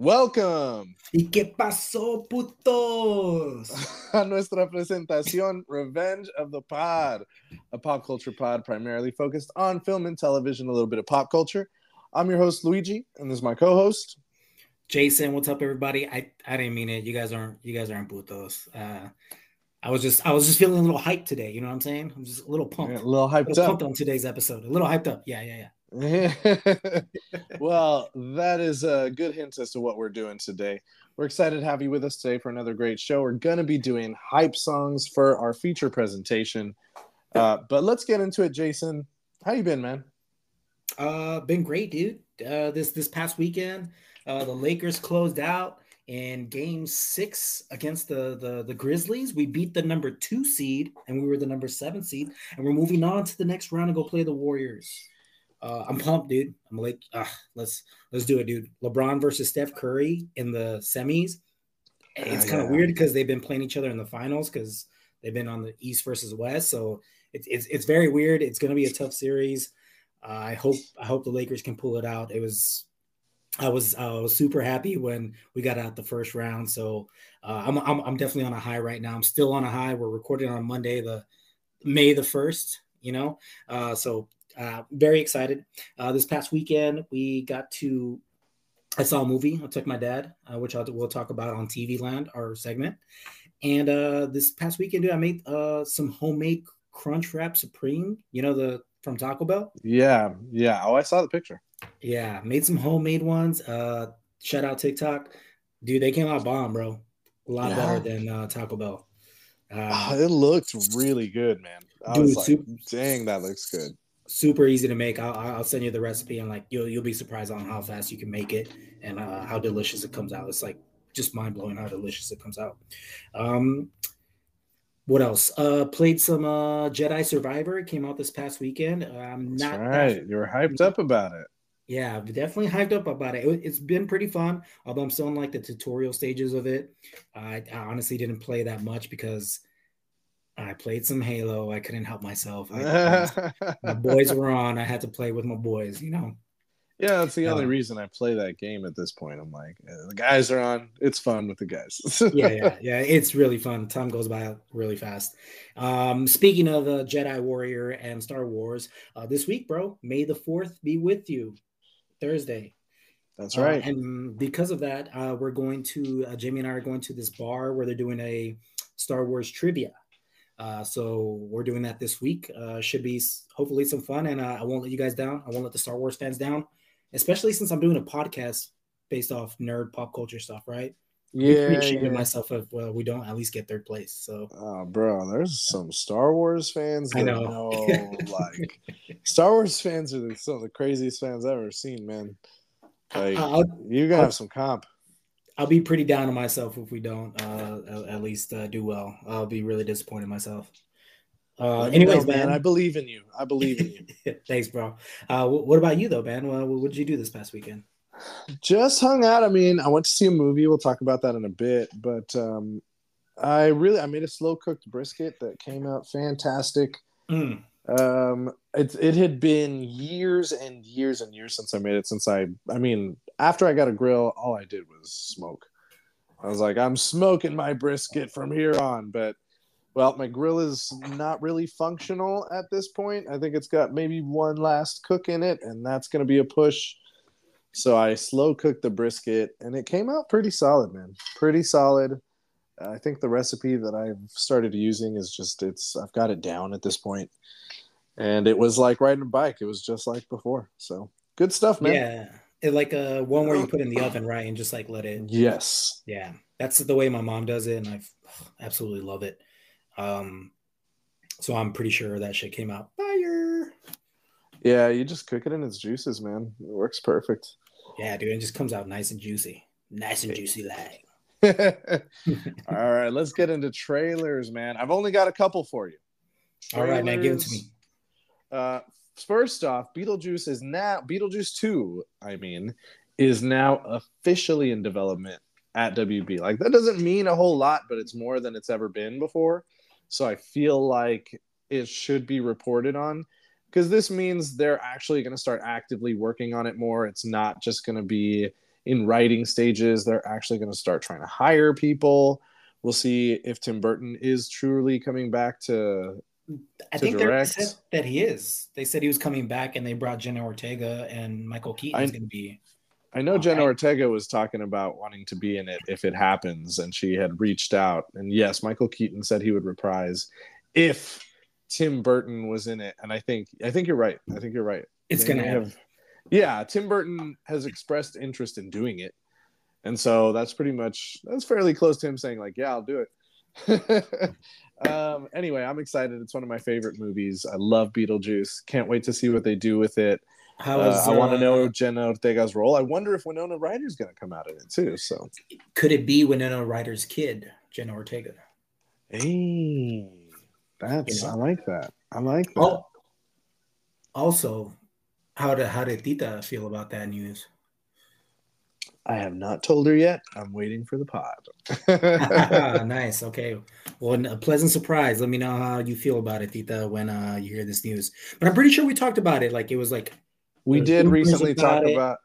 Welcome ¿Y qué pasó, putos? a nuestra presentación Revenge of the Pod, a pop culture pod primarily focused on film and television, a little bit of pop culture. I'm your host Luigi, and this is my co-host. Jason, what's up, everybody? I, I didn't mean it. You guys aren't you guys aren't putos. Uh, I was just I was just feeling a little hyped today. You know what I'm saying? I'm just a little pumped. Yeah, a little a hyped little up. pumped on today's episode. A little hyped up. Yeah, yeah, yeah. well, that is a good hint as to what we're doing today. We're excited to have you with us today for another great show. We're going to be doing hype songs for our feature presentation. Uh, but let's get into it, Jason. How you been, man? Uh, been great, dude. Uh, this this past weekend, uh, the Lakers closed out in Game Six against the, the the Grizzlies. We beat the number two seed, and we were the number seven seed, and we're moving on to the next round and go play the Warriors. Uh, I'm pumped, dude. I'm like, ah, let's let's do it, dude. LeBron versus Steph Curry in the semis. It's Ah, kind of weird because they've been playing each other in the finals because they've been on the East versus West. So it's it's, it's very weird. It's going to be a tough series. Uh, I hope I hope the Lakers can pull it out. It was I was I was super happy when we got out the first round. So uh, I'm, I'm I'm definitely on a high right now. I'm still on a high. We're recording on Monday, the May the first. You know, uh, so uh, very excited. Uh, this past weekend we got to. I saw a movie. I took my dad, uh, which I'll, we'll talk about on TV Land, our segment. And uh, this past weekend, dude, I made uh, some homemade Crunch Wrap Supreme. You know the from Taco Bell. Yeah, yeah. Oh, I saw the picture. Yeah, made some homemade ones. Uh, shout out TikTok, dude. They came out bomb, bro. A lot Yeah. better than uh, Taco Bell. Oh, Um, it looked really good, man. I Dude, was like, super- dang, that looks good. Super easy to make. I'll, I'll send you the recipe, and like you'll you'll be surprised on how fast you can make it and uh, how delicious it comes out. It's like just mind blowing how delicious it comes out. Um, what else? Uh, played some uh, Jedi Survivor. It came out this past weekend. I'm That's not that right. You were hyped up about it. Yeah, definitely hyped up about it. It- It's been pretty fun, although I'm still in like the tutorial stages of it. I, I honestly didn't play that much because I played some Halo. I couldn't help myself. I, my boys were on. I had to play with my boys, you know. Yeah, that's the only Uh, reason I play that game at this point. I'm like, uh, the guys are on. It's fun with the guys. Yeah, yeah, yeah. It's really fun. Time goes by really fast. Um, speaking of uh, Jedi Warrior and Star Wars, uh, this week, bro, May the 4th be with you. Thursday. That's Uh, right. and because of that, uh, we're going to uh, Jamie and I are going to this bar where they're doing a Star Wars trivia. Uh, so we're doing that this week. Uh, should be hopefully some fun, and uh, I won't let you guys down. I won't let the Star Wars fans down, especially since I'm doing a podcast based off nerd pop culture stuff. Right? Yeah, pretty ashamed of yeah. myself if well, we don't at least get third place. So Oh, bro, there's some Star Wars fans. I that know. like Star Wars fans are the- some of the craziest fans I've ever seen, man. Like I'll, you gotta have some comp. I'll be pretty down on myself if we don't uh, at, at least uh, do well. I'll be really disappointed in myself. Uh, anyways, know, man, I believe in you. I believe in you. Thanks, bro. Uh, wh- what about you, though, man? Well, what did you do this past weekend? Just hung out. I mean, I went to see a movie. We'll talk about that in a bit. But um, I really I made a slow cooked brisket that came out fantastic. Mm, Um, it it had been years and years and years since I made it. Since I, I mean, after I got a grill, all I did was smoke. I was like, I'm smoking my brisket from here on. But well, my grill is not really functional at this point. I think it's got maybe one last cook in it, and that's going to be a push. So I slow cooked the brisket, and it came out pretty solid, man. Pretty solid. I think the recipe that I've started using is just it's I've got it down at this point. And it was like riding a bike. It was just like before. So good stuff, man. yeah, it, like a one where you put in the oven, right, and just like let it. Yes. Yeah, that's the way my mom does it, and I absolutely love it. Um, so I'm pretty sure that shit came out fire. Yeah, you just cook it in its juices, man. It works perfect. Yeah, dude, it just comes out nice and juicy, nice and juicy, like. All right, let's get into trailers, man. I've only got a couple for you. All right, man, give it to me. Uh, first off, Beetlejuice is now Beetlejuice Two. I mean, is now officially in development at WB. Like that doesn't mean a whole lot, but it's more than it's ever been before. So I feel like it should be reported on because this means they're actually going to start actively working on it more. It's not just going to be in writing stages. They're actually going to start trying to hire people. We'll see if Tim Burton is truly coming back to. I think they said that he is. They said he was coming back, and they brought Jenna Ortega and Michael Keaton is going to be. I know Jenna Okay. Ortega was talking about wanting to be in it if it happens, and she had reached out. And yes, Michael Keaton said he would reprise if Tim Burton was in it. And I think I think you're right. I think you're right. It's going to have- Yeah, Tim Burton has expressed interest in doing it, and so that's pretty much that's fairly close to him saying like, "Yeah, I'll do it." um, anyway, I'm excited. It's one of my favorite movies. I love Beetlejuice. Can't wait to see what they do with it. How Uh, I want to uh, know Jenna Ortega's role. I wonder if Winona Ryder's going to come out of it too. So, Could it be Winona Ryder's kid, Jenna Ortega? hey, that's You know? I like that. I like that. Oh, also, how did how did Tita feel about that news? I have not told her yet. I'm waiting for the pod. nice. Okay. Well, a pleasant surprise. Let me know how you feel about it, Tita, when uh, you hear this news. But I'm pretty sure we talked about it. Like it was like we There's did recently about talk it. about.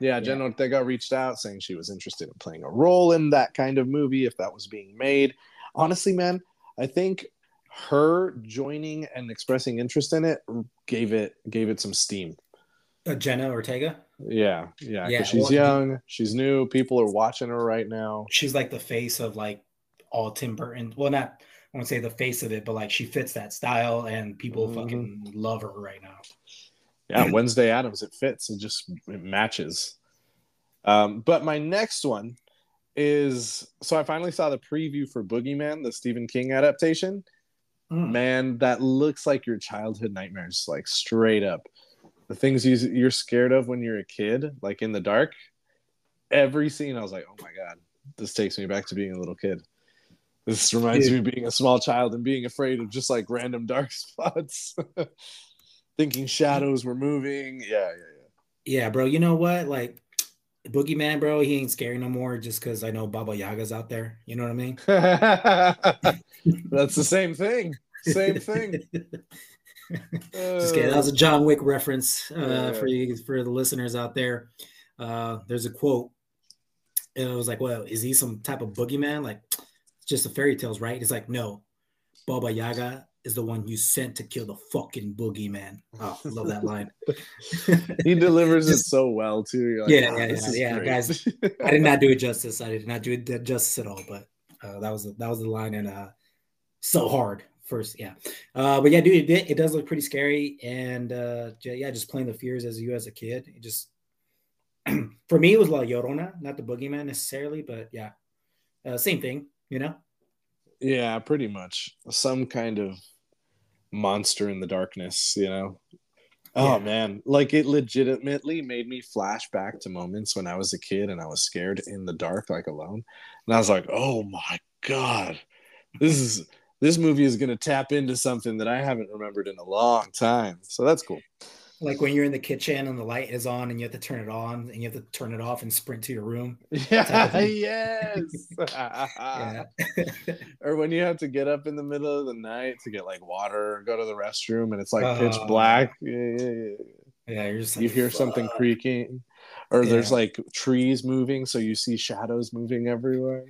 Yeah, Jenna Ortega reached out saying she was interested in playing a role in that kind of movie if that was being made. Honestly, man, I think her joining and expressing interest in it gave it gave it some steam. uh, Jenna Ortega. Yeah, yeah, Yeah, she's well, young, she's new. People are watching her right now. She's like the face of like all Tim Burton. Well, not I won't say the face of it, but like she fits that style, and people Mhm. fucking love her right now. Yeah, Wednesday Addams, it fits. It just it matches. Um, but my next one is so I finally saw the preview for Boogeyman, the Stephen King adaptation. Mm. Man, that looks like your childhood nightmares, like straight up. The things you, you're scared of when you're a kid, like in the dark. Every scene, I was like, oh my god, this takes me back to being a little kid. This reminds Dude. me of being a small child and being afraid of just like random dark spots, thinking shadows were moving. Yeah, yeah, Yeah, Yeah, bro. You know what? Like Boogeyman, bro, he ain't scary no more just because I know Baba Yaga's out there. You know what I mean? That's the same thing. Same thing. Just kidding. That was a John Wick reference uh, for you for the listeners out there. Uh, there's a quote. It was like, "Well, is he some type of boogeyman? Like, it's just the fairy tales, right?" He's like, "No, Baba Yaga is the one you sent to kill the fucking boogeyman." Oh, love that line. he delivers it so well too. Like, Yeah, "Wow, yeah, yeah, yeah, guys. I did not do it justice. I did not do it justice at all. But uh, that was that was the line, and uh, so hard first, yeah. Uh, but yeah, dude, it, it does look pretty scary, and uh, yeah, just playing the fears as you as a kid. It just for me, it was La Llorona, not the boogeyman necessarily, but yeah, uh, same thing, you know. yeah, pretty much some kind of monster in the darkness. You know. Oh Yeah. man, like it legitimately made me flash back to moments when I was a kid and I was scared in the dark, like alone. And I was like, "Oh my god, this is this movie is going to tap into something that I haven't remembered in a long time." So that's cool. Like when you're in the kitchen and the light is on, and you have to turn it on, and you have to turn it off and sprint to your room. Yeah, yes. Yeah, or when you have to get up in the middle of the night to get like water or go to the restroom and it's like pitch Uh, black. Yeah, yeah, yeah. yeah. You're just You like, hear something creaking, or there's like trees moving, so you see shadows moving everywhere.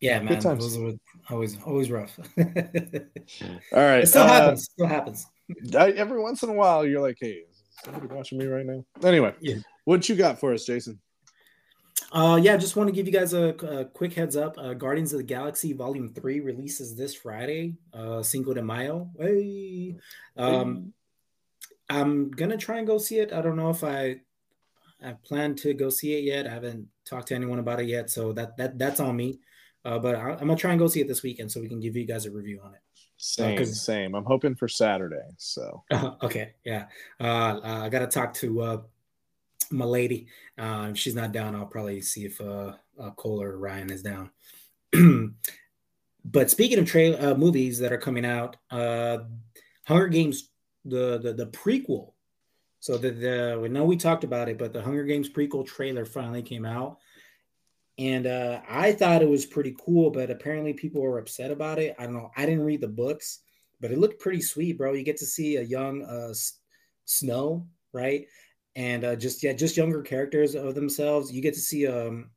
Yeah, man. times. Those were always always rough. all right. it still uh, happens. Still happens. I, every once in a while, you're like, hey, is somebody watching me right now? Anyway, Yeah. what you got for us, Jason? Uh, yeah, I just want to give you guys a, a quick heads up. Uh, Guardians of the Galaxy Volume Three releases this Friday, uh, Cinco de Mayo. Hey, um, I'm gonna try and go see it. I don't know if I I plan to go see it yet. I haven't talked to anyone about it yet, so that that that's on me. Uh, but I, I'm gonna try and go see it this weekend so we can give you guys a review on it. Same, 'cause- same. I'm hoping for Saturday. So okay, yeah. Uh, I got to talk to uh, my lady. Uh, if she's not down, I'll probably see if uh, uh, Cole or Ryan is down. but speaking of trail uh, movies that are coming out, uh, Hunger Games, the the, the prequel. So the, the we know we talked about it, but the Hunger Games prequel trailer finally came out, and uh, I thought it was pretty cool. But apparently, people were upset about it. I don't know. I didn't read the books, but it looked pretty sweet, bro. You get to see a young uh, S- Snow, right? and uh, just yeah, just younger characters of themselves. You get to see um,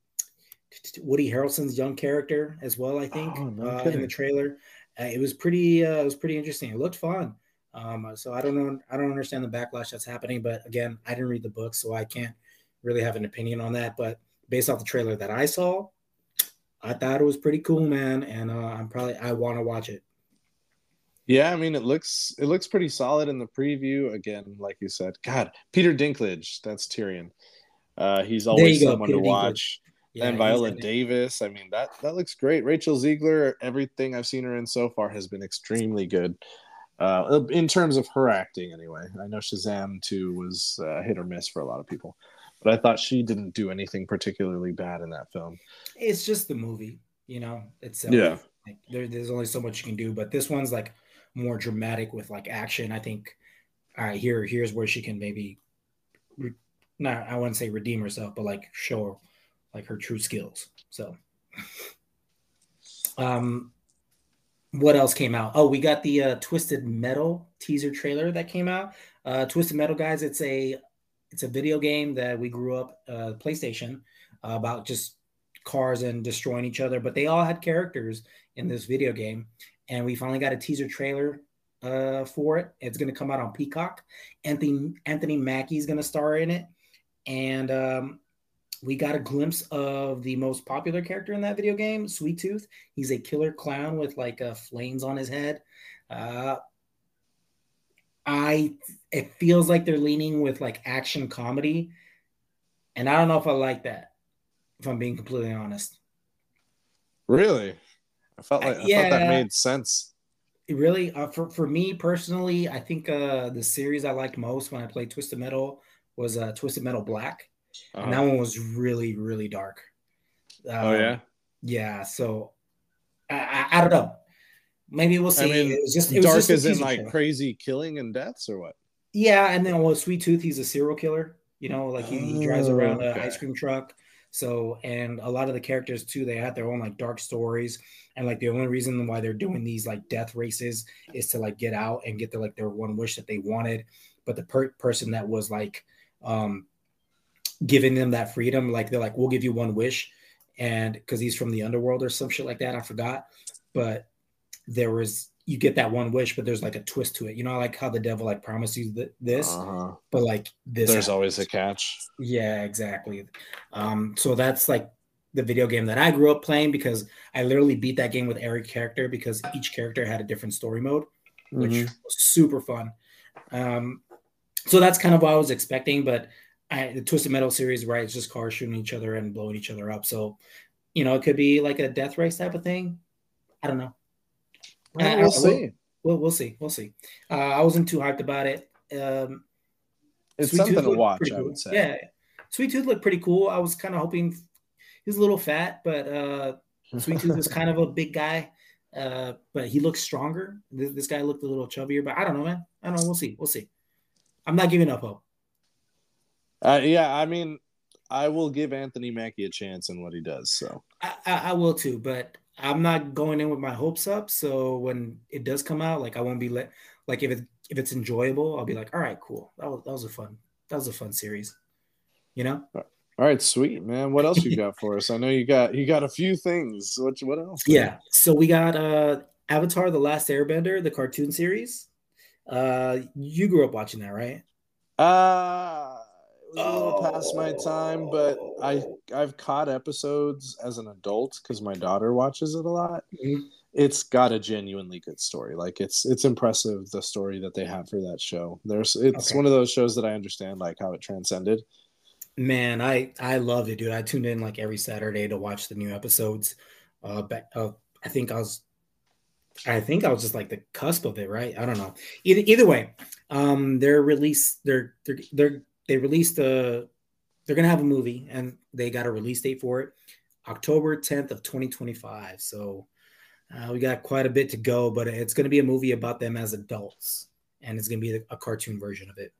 Woody Harrelson's young character as well. I think oh, no uh, in the trailer, uh, it was pretty. Uh, it was pretty interesting. It looked fun. Um, so I don't know. I don't understand the backlash that's happening, but again, I didn't read the book, so I can't really have an opinion on that. But based off the trailer that I saw, I thought it was pretty cool, man, and uh, I'm probably I want to watch it. Yeah, I mean it looks it looks pretty solid in the preview. Again, like you said, God, Peter Dinklage, that's Tyrion. Uh, he's always someone to watch. Yeah, and Viola Davis, I mean that that looks great. Rachel Zegler, everything I've seen her in so far has been extremely good. Uh, in terms of her acting, anyway. I know Shazam too was uh, hit or miss for a lot of people, but I thought she didn't do anything particularly bad in that film. It's just the movie, you know. It's yeah. Like, there, there's only so much you can do, but this one's like more dramatic with like action. I think, all right, here here's where she can maybe, re- not I wouldn't say redeem herself, but like show like her true skills. So, um, what else came out? Oh, we got the uh, Twisted Metal teaser trailer that came out. Uh, Twisted Metal, guys, it's a it's a video game that we grew up uh, PlayStation uh, about just cars and destroying each other, but they all had characters in this video game, and we finally got a teaser trailer uh, for it. It's going to come out on Peacock. Anthony Anthony Mackie is going to star in it, and um, we got a glimpse of the most popular character in that video game, Sweet Tooth. He's a killer clown with like uh, flames on his head. I it feels like they're leaning with like action comedy, and I don't know if I like that. If I'm being completely honest. Really? I felt like I yeah, thought that made sense. Really, uh, for for me personally, I think uh, the series I liked most when I played Twisted Metal was uh, Twisted Metal Black, uh-huh. and that one was really really dark. Um, oh yeah, yeah. So I, I, I, don't know. Maybe we'll see. I mean, it was just it dark was just as in like crazy killing and deaths or what? Yeah, and then well, Sweet Tooth, he's a serial killer. You know, like he, he drives around oh, okay. an ice cream truck. So, and a lot of the characters too, they had their own like dark stories. And like the only reason why they're doing these like death races is to like get out and get their like their one wish that they wanted. But the per- person that was like um giving them that freedom, like they're like, we'll give you one wish. And because he's from the underworld or some shit like that, I forgot. But there was you get that one wish, but there's like a twist to it. You know, like how the devil like promised you th- this, uh-huh. but like this. There's happens. always a catch. Yeah, exactly. Um, so that's like the video game that I grew up playing because I literally beat that game with every character because each character had a different story mode, which mm-hmm. was super fun. Um, so that's kind of what I was expecting, but I, the Twisted Metal series, right? It's just cars shooting each other and blowing each other up. So, you know, it could be like a death race type of thing. I don't know. Well, we'll, see. We'll, we'll see. We'll see. Uh, I wasn't too hyped about it. Um, it's Sweet something to watch, cool. I would say. Yeah. Sweet Tooth looked pretty cool. I was kind of hoping he's a little fat, but uh, Sweet Tooth is kind of a big guy. Uh, but he looks stronger. This, this, guy looked a little chubbier, but I don't know, man. I don't know. We'll see. We'll see. I'm not giving up hope. Uh, yeah, I mean, I will give Anthony Mackie a chance in what he does. So I, I, I will too, but I'm not going in with my hopes up. So when it does come out, like I won't be let like if it if it's enjoyable, I'll be like, all right, cool. That was that was a fun that was a fun series. You know? All right, sweet man. What else you got for us? I know you got you got a few things. What what else? Yeah. So we got uh Avatar: The Last Airbender, the cartoon series. Uh, you grew up watching that, right? Uh was a little oh. past my time, but I I've caught episodes as an adult because my daughter watches it a lot. Mm-hmm. It's got a genuinely good story. Like it's it's impressive the story that they have for that show. There's it's okay. one of those shows that I understand like how it transcended. Man, I I loved it, dude. I tuned in like every Saturday to watch the new episodes. Uh, but uh, I think I was I think I was just like the cusp of it, right? I don't know. Either either way, um, their release, they're they're they're they released a they're gonna have a movie and they got a release date for it october 10th of 2025 so uh, we got quite a bit to go but it's gonna be a movie about them as adults and it's gonna be a, cartoon version of it.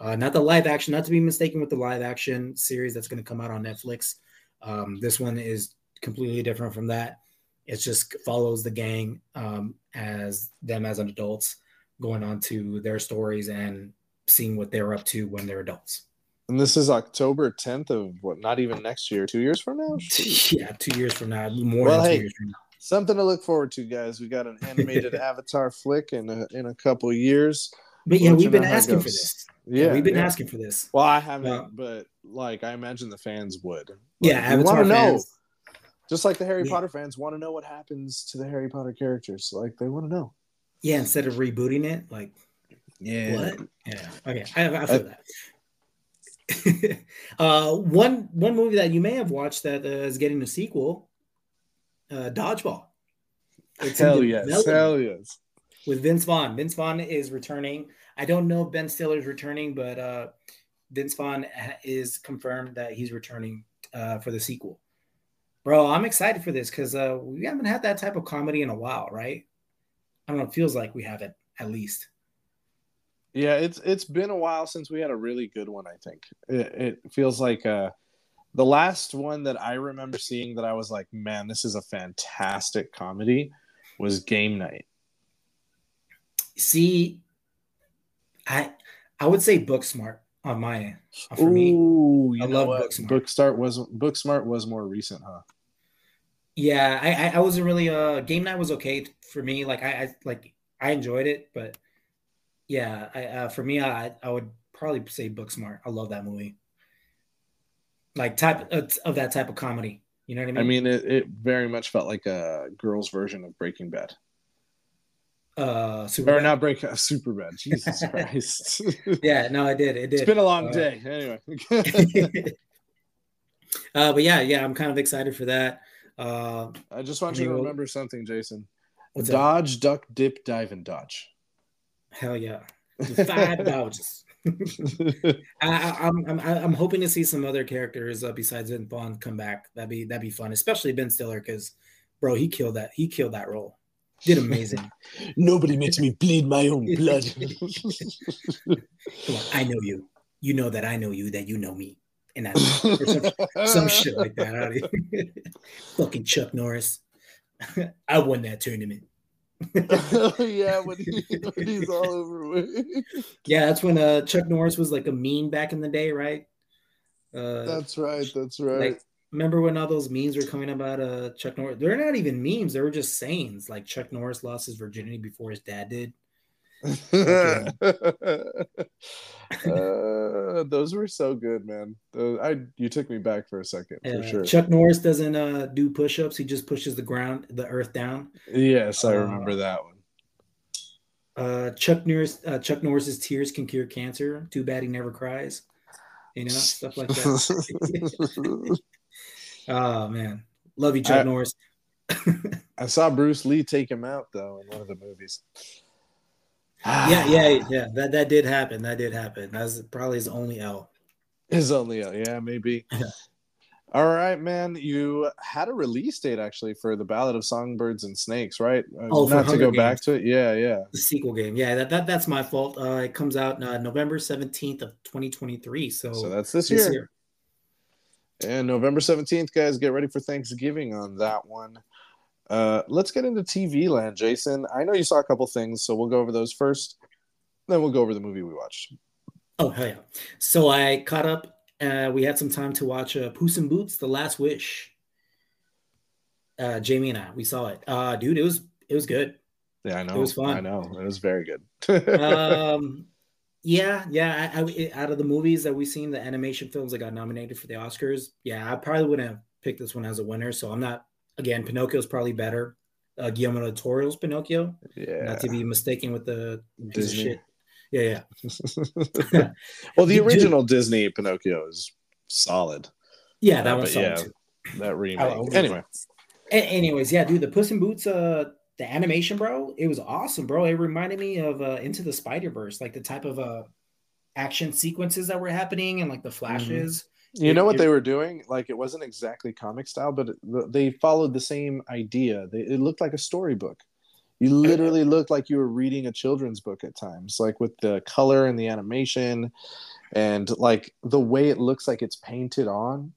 Uh, not the live action not to be mistaken with the live action series that's gonna come out on netflix. Um, this one is completely different from that. It just follows the gang um, as them as adults going on to their stories and seeing what they're up to when they're adults. And this is October 10th of what? Not even next year. Two years from now. Yeah, two years from now. More Well, than hey, two years from now. Something to look forward to, guys. We got an animated Avatar flick in a, in a couple years. But yeah, we've been know how it asking for this. Yeah, we've been yeah. asking for this. Well, I haven't, Yeah. but like I imagine the fans would. Yeah, Like, we Avatar wanna know. Just like the Harry Yeah. Potter fans want to know what happens to the Harry Potter characters. Like they want to know. Yeah, instead of rebooting it, like Yeah. what? Yeah. Okay, I, I feel that. uh, one one movie that you may have watched that uh, is getting a sequel, uh, Dodgeball. It's Hell yes. Hell yes. with Vince Vaughn. Vince Vaughn is returning. I don't know if Ben Stiller is returning, but uh, Vince Vaughn is confirmed that he's returning uh, for the sequel. Bro, I'm excited for this because uh, we haven't had that type of comedy in a while, right? I don't know. It feels like we haven't, at least. Yeah, it's it's been a while since we had a really good one. I think it, it feels like uh, the last one that I remember seeing that I was like, man, this is a fantastic comedy. Was Game Night. See, I I would say Booksmart on my end. Uh, For me, you I know love what? Booksmart. Bookstart was Booksmart was more recent, huh? yeah, I, I I wasn't really uh game night was okay for me. Like I, I like I enjoyed it, but yeah, I uh, for me I I would probably say Booksmart. I love that movie. Like type of, of that type of comedy. You know what I mean? I mean, it, it very much felt like a girl's version of Breaking Bad, uh, Super or not Break Super Bad. Jesus Christ! Yeah, no, I did. It did. it's been a long Uh, day. Anyway, uh, but yeah, yeah, I'm kind of excited for that. Uh, I just want I you to remember something, Jason. up? Dodge, duck, dip, dive, and dodge. Hell yeah, five dodges. I, I'm, I'm I'm hoping to see some other characters uh, besides Vince Vaughn come back. That'd be that'd be fun, especially Ben Stiller because, bro, he killed that. He killed that role. Did amazing. Nobody makes me bleed my own blood. Come on, I know you. You know that I know you. That you know me. And that's some, some shit like that. Fucking Chuck Norris. I won that tournament. yeah, when, he, when he's all over. Yeah, that's when uh, Chuck Norris was like a meme back in the day, right? Uh, That's right. That's right. like remember when all those memes were coming about uh Chuck Norris? They're not even memes; they were just sayings. Like Chuck Norris lost his virginity before his dad did. uh, those were so good, man. Those- I you took me back for a second for Uh, sure. Chuck Norris doesn't uh do push-ups; he just pushes the ground, the earth down. yes, I uh, remember that one. Uh, Chuck Norris, uh, Chuck Norris's tears can cure cancer. Too bad he never cries. You know, stuff like that. oh man, love you, Chuck I- Norris. I saw Bruce Lee take him out though in one of the movies. Yeah, yeah, yeah. That that did happen. That did happen. That's probably his only L. His only, L, yeah, maybe. All right, man. You had a release date actually for the Ballad of Songbirds and Snakes, right? Uh, Oh, for not to go back to it. Yeah, yeah. The sequel game. Yeah, that, that that's my fault. Uh, it comes out uh, November seventeenth of twenty twenty three. So, So that's this, this year. year. And November 17th, guys, get ready for Thanksgiving on that one. Uh, let's get into TV land, Jason. I know you saw a couple things, so we'll go over those first. Then we'll go over the movie we watched. Oh hell yeah! So I caught up. Uh, we had some time to watch uh, Puss in Boots: The Last Wish. Uh, Jamie and I, we saw it. Uh, dude, it was it was good. Yeah, I know. It was fun. I know. It was very good. um, yeah, yeah. I, I, out of the movies that we've seen, the animation films that got nominated for the Oscars, yeah, I probably wouldn't have picked this one as a winner. So I'm not. Again, Pinocchio's probably better. Uh, Guillermo del Toro's Pinocchio, yeah. not to be mistaken with the piece of Disney. shit. Yeah, yeah, well, the original Disney Pinocchio is solid. yeah. That Uh, one's solid yeah, too. that remake. Oh, anyway, A- anyways, yeah, dude, the Puss in Boots, uh, the animation, bro, it was awesome, bro. It reminded me of uh, Into the Spider Verse, like the type of uh action sequences that were happening and like the flashes. You It- know what it- they were doing? Like, it wasn't exactly comic style, but it, they followed the same idea. They, it looked like a storybook. You literally looked like you were reading a children's book at times, like with the color and the animation, and like the way it looks like it's painted on.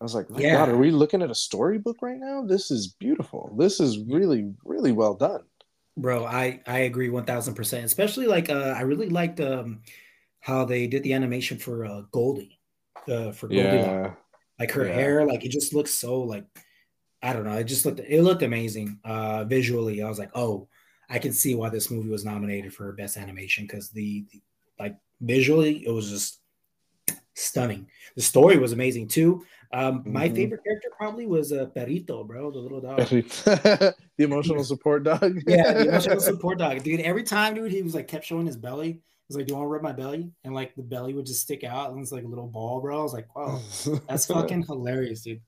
I was like, my Yeah. God, are we looking at a storybook right now? This is beautiful. This is really, really well done. Bro, I I agree one thousand percent. Especially like uh, I really liked um how they did the animation for uh, Goldie. Uh, for Goldilocks. Yeah. Like her yeah. hair, like it just looks so like I don't know. It just looked it looked amazing uh, visually. I was like, oh, I can see why this movie was nominated for best animation because the, the like visually it was just stunning. The story was amazing too. Um, mm-hmm. My favorite character probably was a uh, Perrito, bro, the little dog. the emotional support dog. yeah, the emotional support dog, dude. Every time, dude, he was like kept showing his belly. He's like, "Do you want to rub my belly?" And like the belly would just stick out, and it's like a little ball, bro. I was like, "Wow, that's fucking hilarious, dude."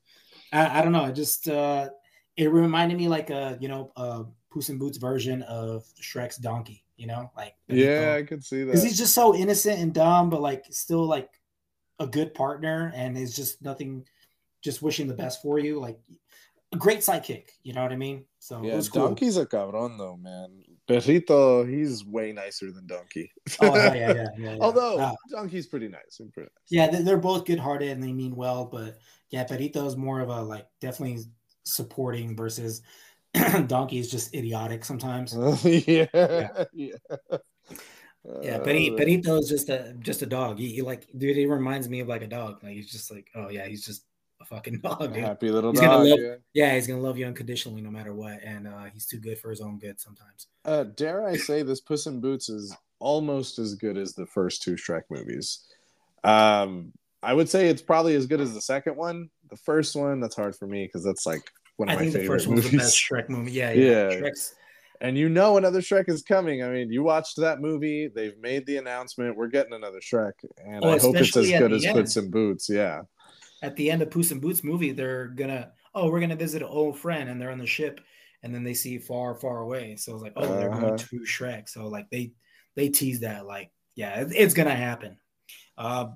I, I don't know. It just uh, it reminded me like a you know a Puss in Boots version of Shrek's donkey. You know, like yeah, I could see that because he's just so innocent and dumb, but like still like a good partner, and is just nothing just wishing the best for you. Like a great sidekick, you know what I mean? So yeah, cool. Donkey's a cabron though, man. Perrito, he's way nicer than Donkey. oh yeah, yeah, yeah, yeah. Although uh, Donkey's pretty nice and pretty nice. Yeah, they're both good-hearted and they mean well, but yeah, Perrito is more of a like definitely supporting versus Donkey is just idiotic sometimes. yeah, yeah. yeah. Yeah, Perrito, Perrito is just a just a dog. He, he, like, dude, he reminds me of like a dog. Like he's just like, oh yeah, he's just a fucking dog. Dude. happy little he's dog. Gonna love, yeah. yeah. he's gonna love you unconditionally no matter what, and uh, he's too good for his own good sometimes. Uh, dare I say, this Puss in Boots is almost as good as the first two Shrek movies. Um, I would say it's probably as good as the second one. The first one, that's hard for me because that's like one of I my favorite the first movies. the best Shrek movie. Yeah, yeah. yeah. Shrek's and you know another Shrek is coming. I mean, you watched that movie; they've made the announcement. We're getting another Shrek, and oh, I hope it's as good as end. Puss in Boots. Yeah. At the end of Puss in Boots movie, they're gonna oh, we're gonna visit an old friend, and they're on the ship, and then they see far, far away. So it's like, oh, uh-huh. they're going uh-huh. to Shrek. So like they they tease that like, yeah, it, it's gonna happen. Uh,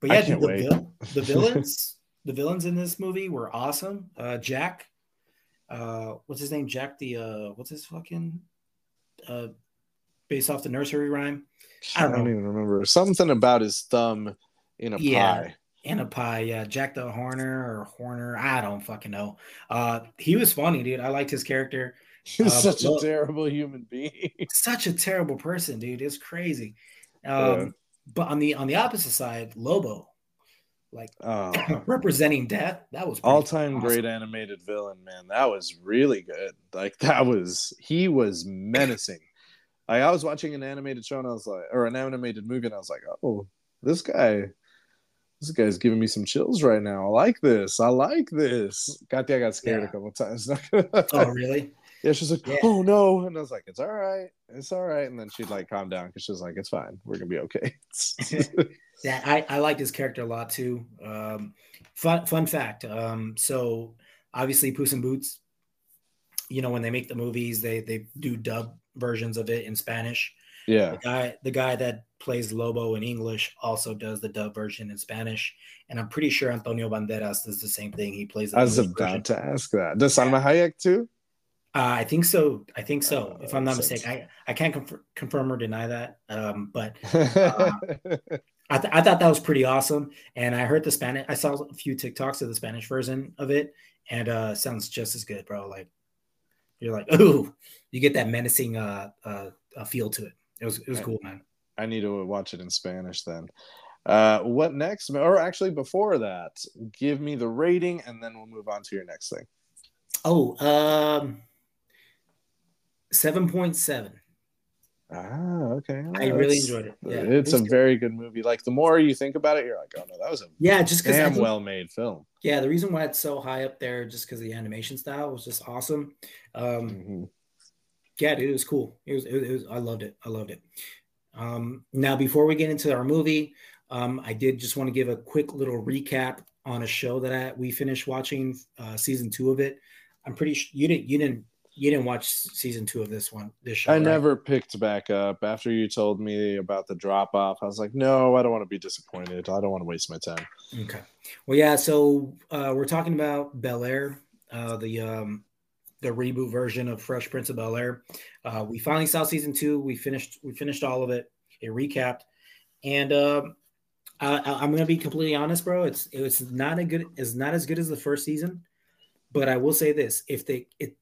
but yeah, the, vil- the villains, the villains in this movie were awesome. Uh, Jack uh, what's his name? Jack the uh, what's his fucking uh, based off the nursery rhyme. I don't, I don't even remember something about his thumb in a yeah, pie. In a pie, yeah. Jack the Horner or Horner, I don't fucking know. Uh, he was funny, dude. I liked his character. He's uh, such a terrible human being. such a terrible person, dude. It's crazy. Um, yeah. But on the on the opposite side, Lobo, like uh, representing death. That was all time awesome. great animated villain, man. That was really good. Like that was he was menacing. like, I was watching an animated show and I was like, or an animated movie, and I was like, oh, this guy, this guy's giving me some chills right now. I like this. I like this. Katya got scared yeah. a couple times. oh, really? Yeah, she's like, yeah. oh no, and I was like, it's all right, it's all right, and then she'd like calm down because she was like, it's fine, we're gonna be okay. yeah, I, I liked his character a lot too. Um, fun fun fact. Um, so obviously, Puss in Boots, you know, when they make the movies, they they do dub versions of it in Spanish. Yeah, the guy the guy that plays Lobo in English also does the dub version in Spanish, and I'm pretty sure Antonio Banderas does the same thing. He plays. I was about version. to ask that. Does Salma Hayek too? Uh, I think so. I think so. Uh, if I'm not mistaken, I, I can't conf- confirm or deny that. Um, but uh, I, th- I thought that was pretty awesome. And I heard the Spanish. I saw a few TikToks of the Spanish version of it, and uh, sounds just as good, bro. Like you're like, ooh, you get that menacing uh, uh, feel to it. It was it was cool, man. I need to watch it in Spanish then. Uh, what next? Or actually, before that, give me the rating, and then we'll move on to your next thing. Oh, um, Seven point seven. Ah, okay. I really enjoyed it. Yeah, it's it a good. very good movie. Like the more you think about it, you're like, oh no, that was a yeah, just because damn well made film. Yeah, the reason why it's so high up there, just because the animation style was just awesome. Um, mm-hmm. Yeah, dude, it was cool. It was, it was, I loved it. I loved it. Um, now, before we get into our movie, um, I did just want to give a quick little recap on a show that I, we finished watching, uh, season two of it. I'm pretty sure you didn't you didn't you didn't watch season two of this one this show i right? never picked back up after you told me about the drop off i was like no i don't want to be disappointed i don't want to waste my time okay well yeah so uh, we're talking about bel air uh, the um, the reboot version of fresh prince of bel air uh, we finally saw season two. We finished we finished all of it. It recapped. And um, I, am gonna be completely honest bro. It's it was not a good it's not as good as the first season. But i will say this. If they it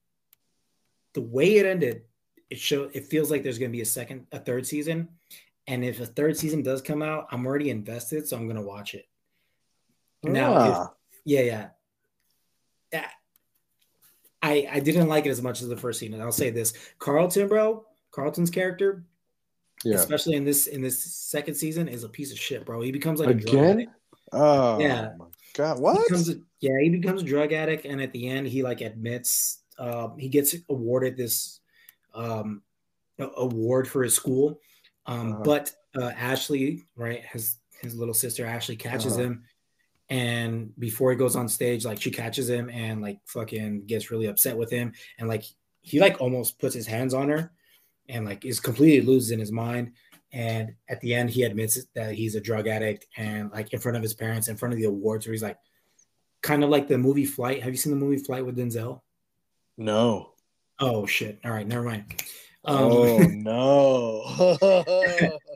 the way it ended, it show it feels like there's going to be a second, a third season, and if a third season does come out, I'm already invested, so I'm going to watch it. Now, Ah, if, yeah, yeah, yeah. I I didn't like it as much as the first season. I'll say this: Carlton, bro, Carlton's character, yeah. especially in this in this second season, is a piece of shit, bro. He becomes like a drug Again? addict. Oh Yeah. my god. He What? becomes a, yeah, he becomes a drug addict, and at the end, he like admits uh, he gets awarded this um, award for his school. Um, Uh-huh. But uh, Ashley, right, his his little sister Ashley catches Uh-huh. him, and before he goes on stage, like she catches him and like fucking gets really upset with him, and like he like almost puts his hands on her, and like is completely loses in his mind. And at the end, he admits that he's a drug addict, and like in front of his parents, in front of the awards, where he's like, kind of like the movie Flight. Have you seen the movie Flight with Denzel? no. Oh shit! All right, never mind. Um, oh no.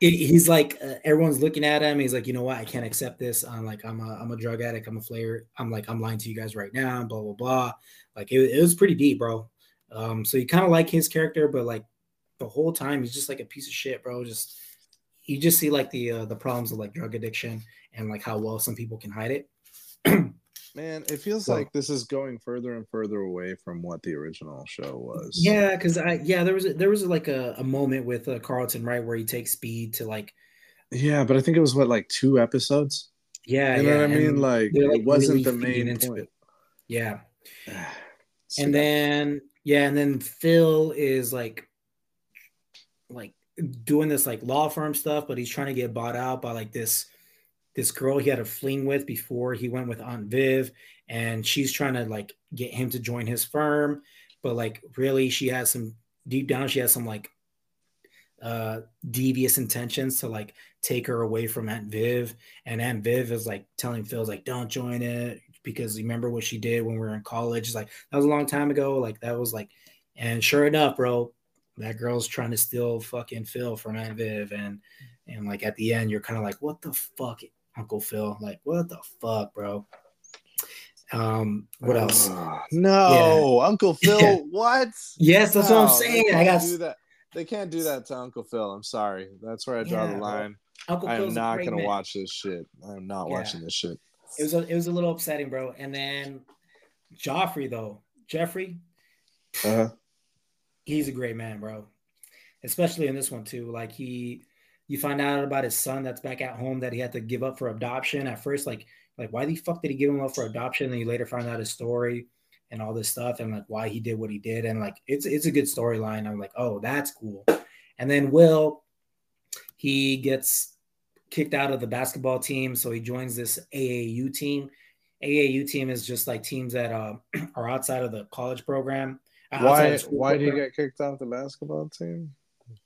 he- he's like uh, everyone's looking at him. He's like, you know what? I can't accept this. I'm like, I'm a, I'm a drug addict. I'm a flayer. I'm like, I'm lying to you guys right now. Blah blah blah. Like it, it was pretty deep, bro. Um, so you kind of like his character, but like the whole time he's just like a piece of shit, bro. Just you just see like the uh, the problems of like drug addiction and like how well some people can hide it. Man, it feels So- like this is going further and further away from what the original show was. Yeah, because I yeah there was a, there was like a, a moment with uh, Carlton right where he takes speed to like Yeah, but I think it was what like two episodes. yeah You know yeah, what I mean? and Like, it wasn't the main point. it. Yeah, So- and then yeah, and then Phil is like like doing this like law firm stuff, but he's trying to get bought out by like this this girl he had a fling with before he went with Aunt Viv, and she's trying to like get him to join his firm, but like really she has some deep down she has some like uh devious intentions to like take her away from Aunt Viv, and Aunt Viv is like telling Phil's like don't join it because remember what she did when we were in college. It's like that was a long time ago. Like that was like, and sure enough, bro, that girl's trying to steal fucking Phil from Aunt Viv, and and like at the end, you're kind of like, what the fuck, Uncle Phil? Like what the fuck, bro? Um, what else? Ugh, no, Uncle Phil. Yeah. What? Yes, that's what I'm saying. I got that. They can't do that to Uncle Phil. I'm sorry. That's where I draw Yeah, the line. Uncle I am not gonna man. watch this shit. I am not Yeah. watching this shit. It was a, it was a little upsetting, bro. And then Joffrey though, Geoffrey, Uh-huh. he's a great man, bro. Especially in this one too. Like he, you find out about his son that's back at home that he had to give up for adoption. At first, like, like why the fuck did he give him up for adoption? And you later find out his story and all this stuff and like why he did what he did. And like it's it's a good storyline. I'm like, oh, that's cool. And then Will, he gets kicked out of the basketball team, so he joins this AAU team. AAU team is just like teams that uh, are outside of the college program. uh, Why? Why did he get kicked off the basketball team?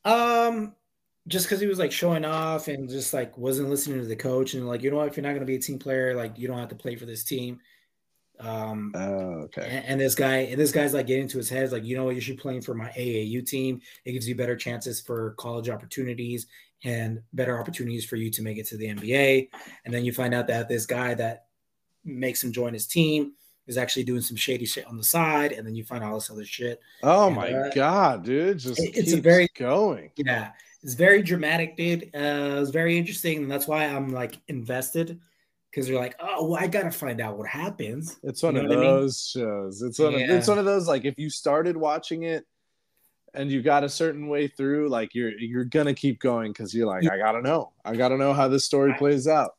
Um, just because he was like showing off and just like wasn't listening to the coach and like you know what, if you're not gonna be a team player, like you don't have to play for this team. Um, Oh, okay. and, and this guy, and this guy's like getting to his head, like you know what, you should playing for my AAU team. It gives you better chances for college opportunities and better opportunities for you to make it to the NBA. And then you find out that this guy that makes him join his team is actually doing some shady shit on the side, and then you find all this other shit. Oh And, my uh, god, dude! Just it- it's a very- going. Yeah, it's very dramatic, dude. Uh, it's very interesting, and that's why I'm like invested because you're like, oh, well, I gotta find out what happens. It's one You of know what I mean? those shows. It's one of it's one of those like if you started watching it and you got a certain way through, like you're you're gonna keep going because you're like, Yeah. I gotta know. I gotta know how this story Right. plays out.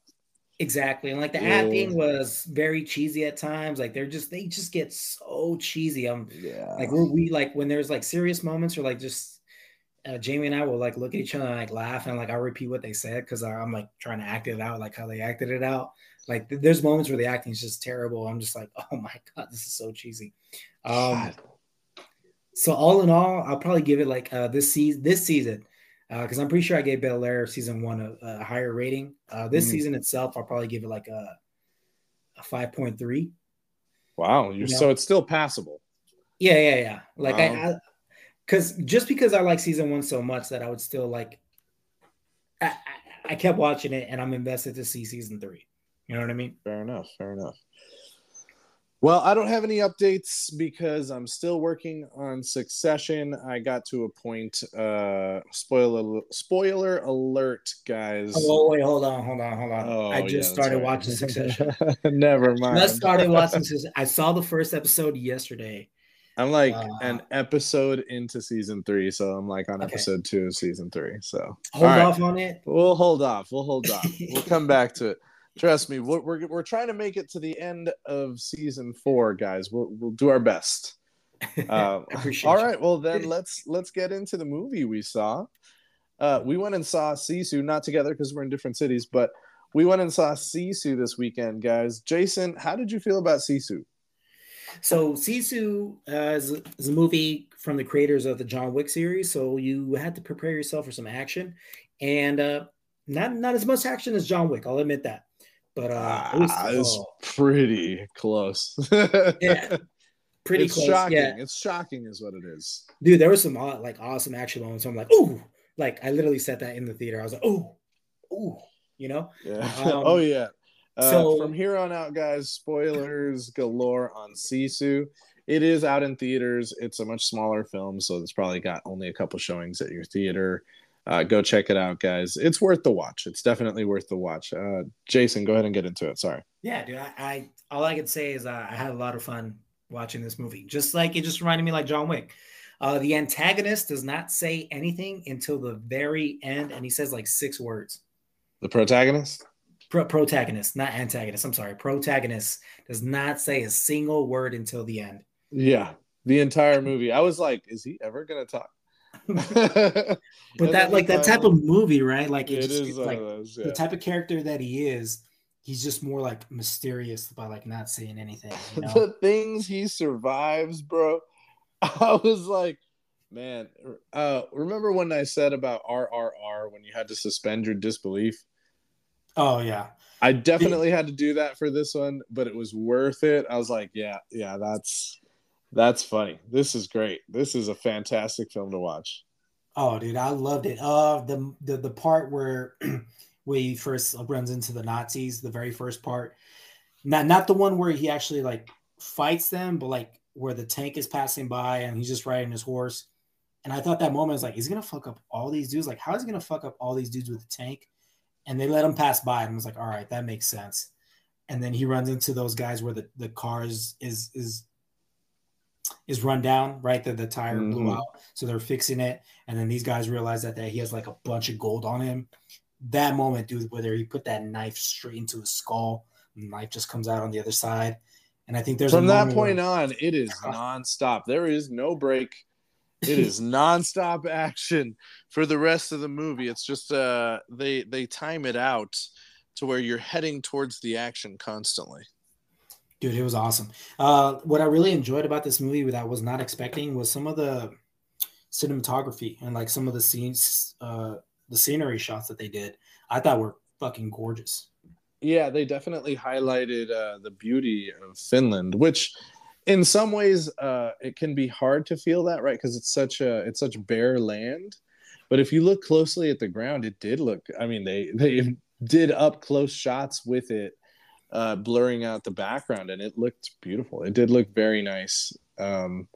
Exactly, and like the Yeah. acting was very cheesy at times. Like they're just they just get so cheesy. I'm Yeah. like we're, we like when there's like serious moments or like just uh, Jamie and I will like look at each other and like laugh and like I'll repeat what they said because I'm like trying to act it out like how they acted it out. Like th- there's moments where the acting is just terrible. I'm just like, oh my god, this is so cheesy. Um, so all in all, I'll probably give it like uh, this season. This season, because I'm pretty sure I gave Bel Air season one a, a higher rating. Uh, this Mhm. season itself, I'll probably give it like a a five point three. Wow. You're Yeah. so it's still passable. Yeah, yeah, yeah. Like I, I, because just because I like season one so much that I would still like. I, I, I kept watching it and I'm invested to see season three. You know what I mean? Fair enough. Fair enough. Well, I don't have any updates because I'm still working on Succession. I got to a point. Uh, spoiler spoiler alert, guys. Oh wait, hold on, hold on, hold on. Oh, I just yeah, started right. watching Succession. Never mind. I started watching. I saw the first episode yesterday. I'm like uh, an episode into season three, so I'm like on okay. episode two of season three. So hold off on it. We'll hold off. We'll hold off. we'll come back to it. Trust me, we're, we're, we're trying to make it to the end of season four, guys. We'll we'll do our best. Uh, all right, well then let's let's get into the movie we saw. Uh, we went and saw Sisu, not together because we're in different cities, but we went and saw Sisu this weekend, guys. Jason, how did you feel about Sisu? So Sisu uh, is, is, a movie from the creators of the John Wick series. So you had to prepare yourself for some action, and uh, not not as much action as John Wick. I'll admit that, but uh, it was, oh. pretty close. yeah, pretty it's close. Shocking. Yeah. It's shocking, is what it is. Dude, there was some uh, like awesome action moments. I'm like, ooh, like I literally said that in the theater. I was like, ooh, ooh, you know? Yeah. Um, oh yeah. Uh, so from here on out, guys, spoilers galore on Sisu. It is out in theaters. It's a much smaller film, so it's probably got only a couple showings at your theater. Uh, go check it out, guys. It's worth the watch. It's definitely worth the watch. Uh, Jason, go ahead and get into it. Sorry. Yeah, dude. I, I all I could say is uh, I had a lot of fun watching this movie. Just like it just reminded me like John Wick. Uh, the antagonist does not say anything until the very end, and he says like six words. The protagonist. Pro- protagonist, not antagonist. I'm sorry. Protagonist does not say a single word until the end. Yeah, the entire movie. I was like, is he ever gonna talk? but that like that type of movie, right? Like it, it just, is like those, yeah. the type of character that he is. He's just more like mysterious by like not saying anything. You know? the things he survives, bro. I was like, man. Uh, remember when I said about RRR when you had to suspend your disbelief? Oh yeah. I definitely had to do that for this one, but it was worth it. I was like, yeah, yeah, that's that's funny. This is great. This is a fantastic film to watch. Oh, dude, I loved it. Uh, the the the part where we first runs into the Nazis, the very first part, not not the one where he actually like fights them, but like where the tank is passing by and he's just riding his horse. And I thought that moment was like, he's gonna fuck up all these dudes. Like, how is he gonna fuck up all these dudes with the tank? And they let him pass by and I was like, all right, that makes sense. And then he runs into those guys where the, the car is is is is run down, right? That the tire mm-hmm. blew out. So they're fixing it. And then these guys realize that, that he has like a bunch of gold on him. That moment, dude, whether he put that knife straight into his skull, the knife just comes out on the other side. And I think there's from that point where, on, it is nonstop. There is no break. It is nonstop action for the rest of the movie. It's just uh they they time it out to where you're heading towards the action constantly. Dude, it was awesome. Uh what I really enjoyed about this movie that I was not expecting was some of the cinematography and like some of the scenes uh the scenery shots that they did. I thought were fucking gorgeous. Yeah, they definitely highlighted uh, the beauty of Finland, which in some ways uh, it can be hard to feel that right because it's such a it's such bare land but if you look closely at the ground it did look i mean they they did up close shots with it uh, blurring out the background and it looked beautiful it did look very nice um,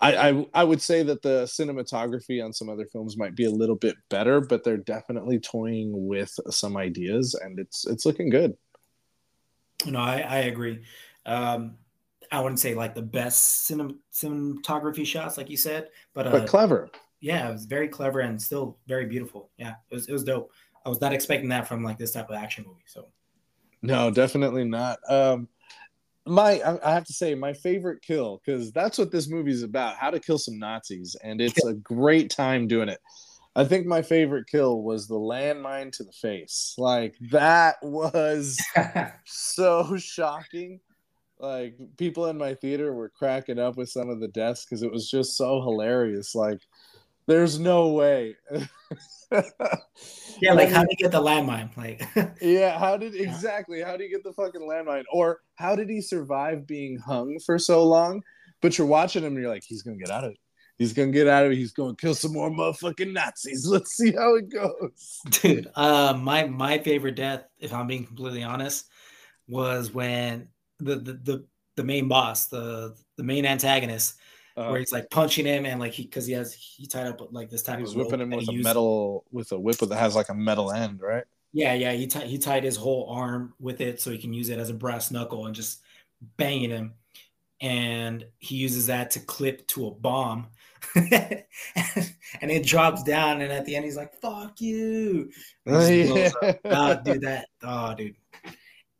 I, I, I would say that the cinematography on some other films might be a little bit better, but they're definitely toying with some ideas, and it's it's looking good. No, I, I agree. Um, I wouldn't say like the best cinem- cinematography shots, like you said, but, uh, but clever. Yeah, it was very clever and still very beautiful. Yeah, it was it was dope. I was not expecting that from like this type of action movie. So, no, definitely not. Um, my I have to say my favorite kill because that's what this movie is about: how to kill some Nazis, and it's a great time doing it. I think my favorite kill was the landmine to the face. Like that was so shocking like people in my theater were cracking up with some of the deaths because it was just so hilarious like there's no way. Yeah like how did you get the landmine? Like yeah how did exactly how did you get the fucking landmine? Or how did he survive being hung for so long? But you're watching him and you're like he's gonna get out of it. He's gonna get out of it. He's gonna kill some more motherfucking nazis. Let's see how it goes. Dude uh my my favorite death if i'm being completely honest was when the the the, the main boss, the the main antagonist, uh, where he's like punching him and like he because he has he tied up like this type he's of whipping him with a metal with a whip that has like a metal end, right? Yeah, yeah. He t- he tied his whole arm with it so he can use it as a brass knuckle and just banging him. And he uses that to clip to a bomb. and it drops down, and at the end he's like, "Fuck you!" Yeah. oh, dude, that oh, dude,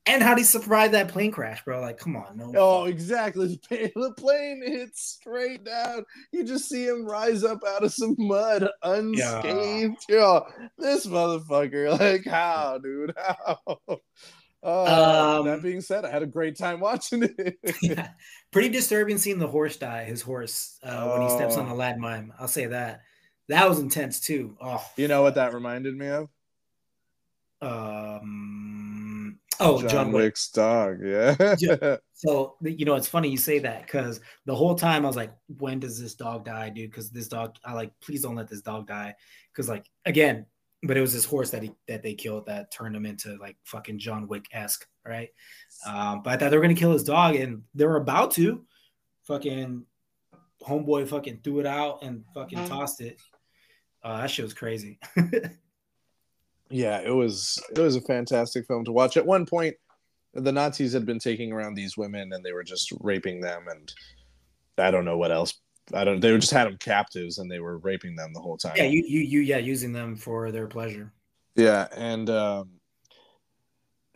and how do you survive that plane crash, bro? Like, come on, no. Oh, exactly. The plane hits straight down. You just see him rise up out of some mud unscathed. Yeah. Yo, this motherfucker. Like, how, dude? How? Uh, um, that being said, I had a great time watching it. yeah. Pretty disturbing seeing the horse die, his horse, uh, when he steps on the oh. landmine. I'll say that. That was intense too. Oh, you know what that reminded me of? Um, Oh, John, John Wick's dog. Yeah. so you know, it's funny you say that because the whole time I was like, when does this dog die, dude? Because this dog, I like, please don't let this dog die. Because like again, but it was this horse that he that they killed that turned him into like fucking John Wick esque, right? Um, but I thought they were gonna kill his dog, and they were about to. Fucking homeboy fucking threw it out and fucking mm-hmm. tossed it. Uh, that shit was crazy. yeah, it was it was a fantastic film to watch. At one point, the Nazis had been taking around these women and they were just raping them, and I don't know what else. I don't. They just had them captives and they were raping them the whole time. Yeah, you you, you yeah, using them for their pleasure. Yeah, and um,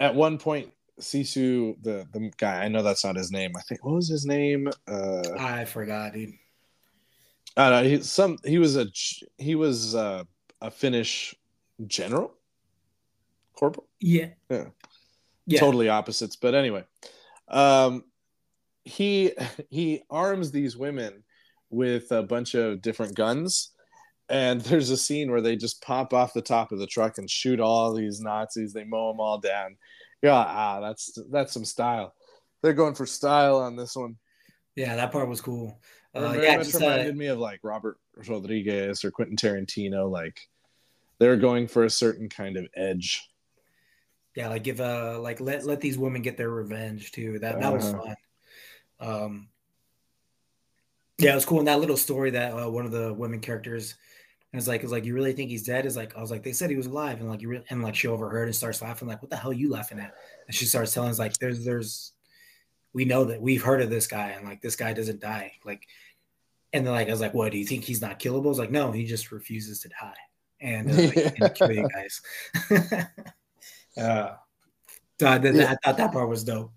at one point, Sisu, the the guy, I know that's not his name. I think what was his name? Uh, I forgot, dude. I don't know. He, some he was a he was uh, a Finnish general corporal. Yeah. Yeah. Yeah. Totally opposites, but anyway. Um he he arms these women with a bunch of different guns and there's a scene where they just pop off the top of the truck and shoot all these Nazis. They mow them all down. Yeah, ah, that's that's some style. They're going for style on this one. Yeah, that part was cool. Uh, yeah, much just, uh, reminded uh, me of like Robert Rodriguez or Quentin Tarantino. Like they're going for a certain kind of edge yeah, like give a like let let these women get their revenge too. That that was fun. Um, yeah, it was cool. And that little story that uh, one of the women characters is like, is like, you really think he's dead? Is like, I was like, they said he was alive, and like you and like she overheard and starts laughing, like, what the hell are you laughing at? And she starts telling us like, there's there's, we know that we've heard of this guy, and like this guy doesn't die, like, and then like I was like, what do you think he's not killable? I was like, no, he just refuses to die, and uh, like, kill you guys. Uh, I, yeah. I thought that part was dope.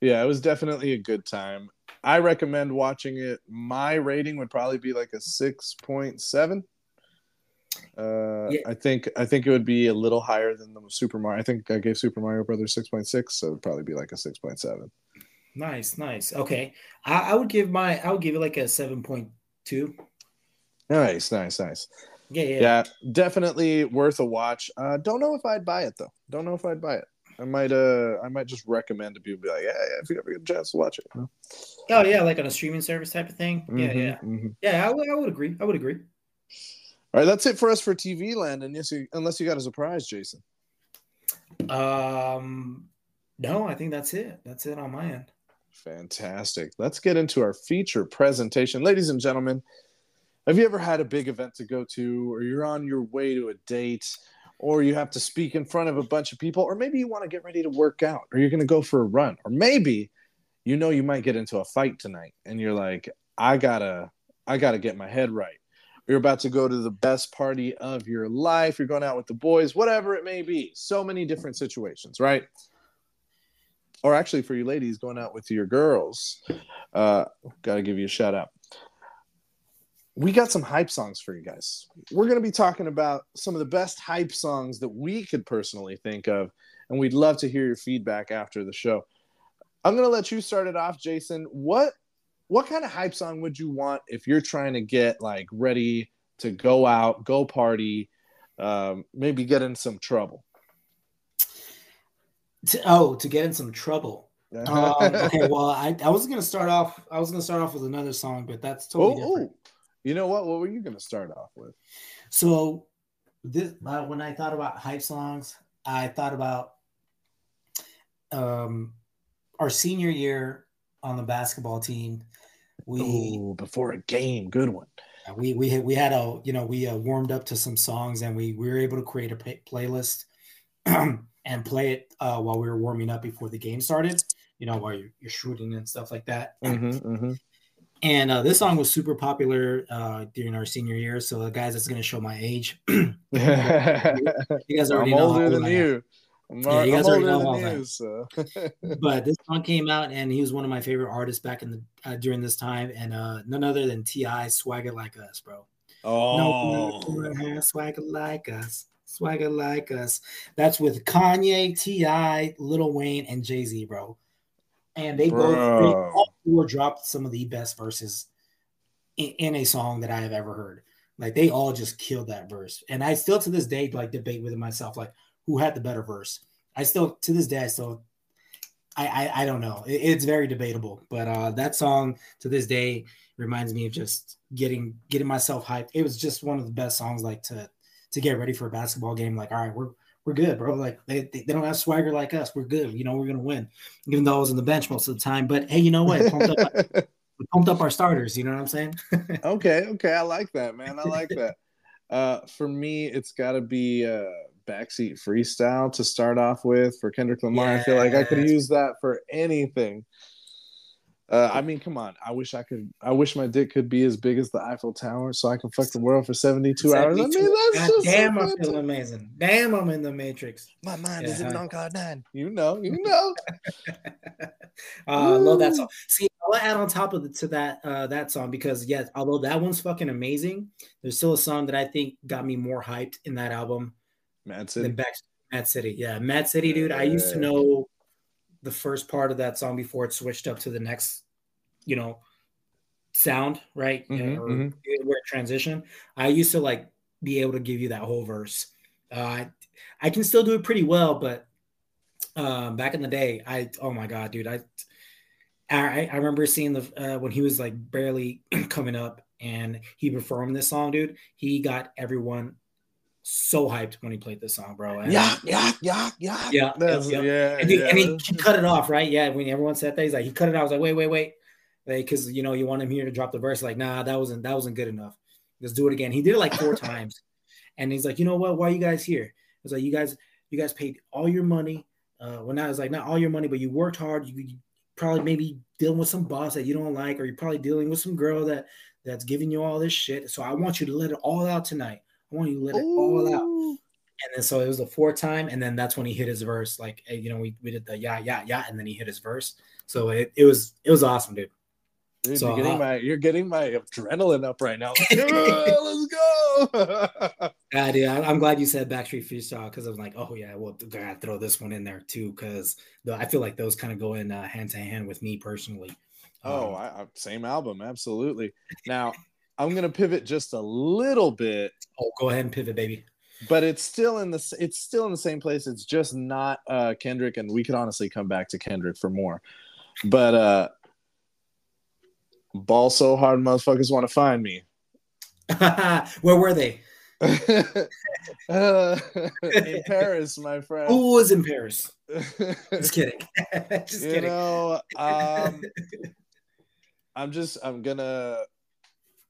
Yeah, it was definitely a good time. I recommend watching it. My rating would probably be like a six point seven. Uh, yeah. I think I think it would be a little higher than the Super Mario. I think I gave Super Mario Brothers six point six, so it'd probably be like a six point seven. Nice, nice. Okay, I, I, would give my I would give it like a seven point two. Nice, nice, nice. Yeah, yeah, yeah, definitely worth a watch. Uh, don't know if I'd buy it though. Don't know if I'd buy it. I might, uh, I might just recommend to people, be like, yeah, yeah, if you ever get a chance to watch it. You know? Oh yeah, like on a streaming service type of thing. Mm-hmm, yeah, yeah, mm-hmm. yeah. I would, I would agree. I would agree. All right, that's it for us for TV land. And yes, you, unless you got a surprise, Jason. Um, no, I think that's it. That's it on my end. Fantastic. Let's get into our feature presentation, ladies and gentlemen. Have you ever had a big event to go to, or you're on your way to a date, or you have to speak in front of a bunch of people, or maybe you want to get ready to work out, or you're going to go for a run, or maybe you know you might get into a fight tonight, and you're like, I gotta, I gotta get my head right. You're about to go to the best party of your life. You're going out with the boys, whatever it may be. So many different situations, right? Or actually, for you ladies going out with your girls, uh, got to give you a shout out we got some hype songs for you guys. We're going to be talking about some of the best hype songs that we could personally think of, and we'd love to hear your feedback after the show. I'm going to let you start it off, Jason. What what kind of hype song would you want if you're trying to get like ready to go out, go party, um, maybe get in some trouble? To, oh, to get in some trouble. um, okay, well, I, I was gonna start off. I was gonna start off with another song, but that's totally oh, different. You know what? What were you going to start off with? So, this uh, when I thought about hype songs, I thought about um, our senior year on the basketball team. We Ooh, before a game, good one. we we had, we had a you know we uh, warmed up to some songs and we we were able to create a pay- playlist and play it uh, while we were warming up before the game started. You know while you're, you're shooting and stuff like that. Mm-hmm, And uh, this song was super popular uh, during our senior year. So, uh, guys, that's going to show my age. you guys already I'm know older than you. I'm, Yeah, you I'm guys already know than all you, that. so. But this song came out, and he was one of my favorite artists back in the uh, during this time, and uh, none other than T.I. Swagger like us, bro. oh, No swagger like us, swagger like us. That's with Kanye, T.I., Lil Wayne, and Jay Z, bro. And they both Bro. Four dropped some of the best verses in, in a song that I have ever heard. Like they all just killed that verse, and I still to this day like debate with myself, like who had the better verse. I still to this day I still. I, I, I don't know. It- it's very debatable, but uh, that song to this day reminds me of just getting getting myself hyped. It was just one of the best songs like to to get ready for a basketball game. Like, all right, we're we're good, bro. Like they, they, they don't have swagger like us. We're good. You know, we're gonna win. Even though I was on the bench most of the time. But hey, you know what? Pumped up, pumped up our starters. You know what I'm saying? okay, okay, I like that, man. I like that. Uh, for me, it's got to be uh, backseat freestyle to start off with for Kendrick Lamar. I feel like I could use that for anything. Uh, I mean, come on. I wish I could. I wish my dick could be as big as the Eiffel Tower, so I can fuck the world for seventy-two hours. I mean, 72. that's God just damn, so I good feel amazing. Damn, I'm in the Matrix. My mind Yeah, is in huh? on cloud nine. You know, you know. uh, I love that song. See, I'll add on top of the, to that uh, that song because yes, although that one's fucking amazing, there's still a song that I think got me more hyped in that album than Madsen. back Mad City. Yeah, Mad City, dude. I used to know the first part of that song before it switched up to the next, you know, sound, right? Yeah, Mhm, or mhm. where it transitioned. I used to like be able to give you that whole verse. Uh, I can still do it pretty well, but um, back in the day, I oh my god, dude, I I, I remember seeing the uh, when he was like barely coming up and he performed this song, dude. He got everyone so hyped when he played this song, bro. And- Yeah, yeah, yeah, yeah. Yeah, That's, yeah, yeah, and, he, yeah. and he, he cut it off, right? Yeah, when everyone said that, he's like, he cut it out. I was like, wait, wait, wait, because you know you want him here to drop the verse. Like, nah, that wasn't that wasn't good enough. Let's do it again. He did it like four times, and he's like, you know what? Why are you guys here? It's like you guys you guys paid all your money. Uh, well, now it's like not all your money, but you worked hard. You, you probably maybe dealing with some boss that you don't like, or you're probably dealing with some girl that that's giving you all this shit. So I want you to let it all out tonight. I want you to let it all out. And then so it was the fourth time, and then that's when he hit his verse. Like you know, we, we did the yeah, yeah, yeah, and then he hit his verse. So it, it was it was awesome, dude. Dude, So, you're getting uh, my you're getting my adrenaline up right now. Like, let's go. Yeah, dude, I, I'm glad you said Backseat Freestyle because I was like, oh yeah, well, gotta throw this one in there too because I feel like those kind of go in uh, hand to hand with me personally. oh, Um, I, I, same album, absolutely. Now I'm gonna pivot just a little bit, oh, go ahead and pivot, baby. but it's still in the it's still in the same place. It's just not uh, Kendrick, and we could honestly come back to Kendrick for more. But uh, ball so hard, motherfuckers want to find me. Where were they? Uh, in Paris, my friend. Who was in Paris? Just kidding. Just you kidding. know, um, I'm just I'm gonna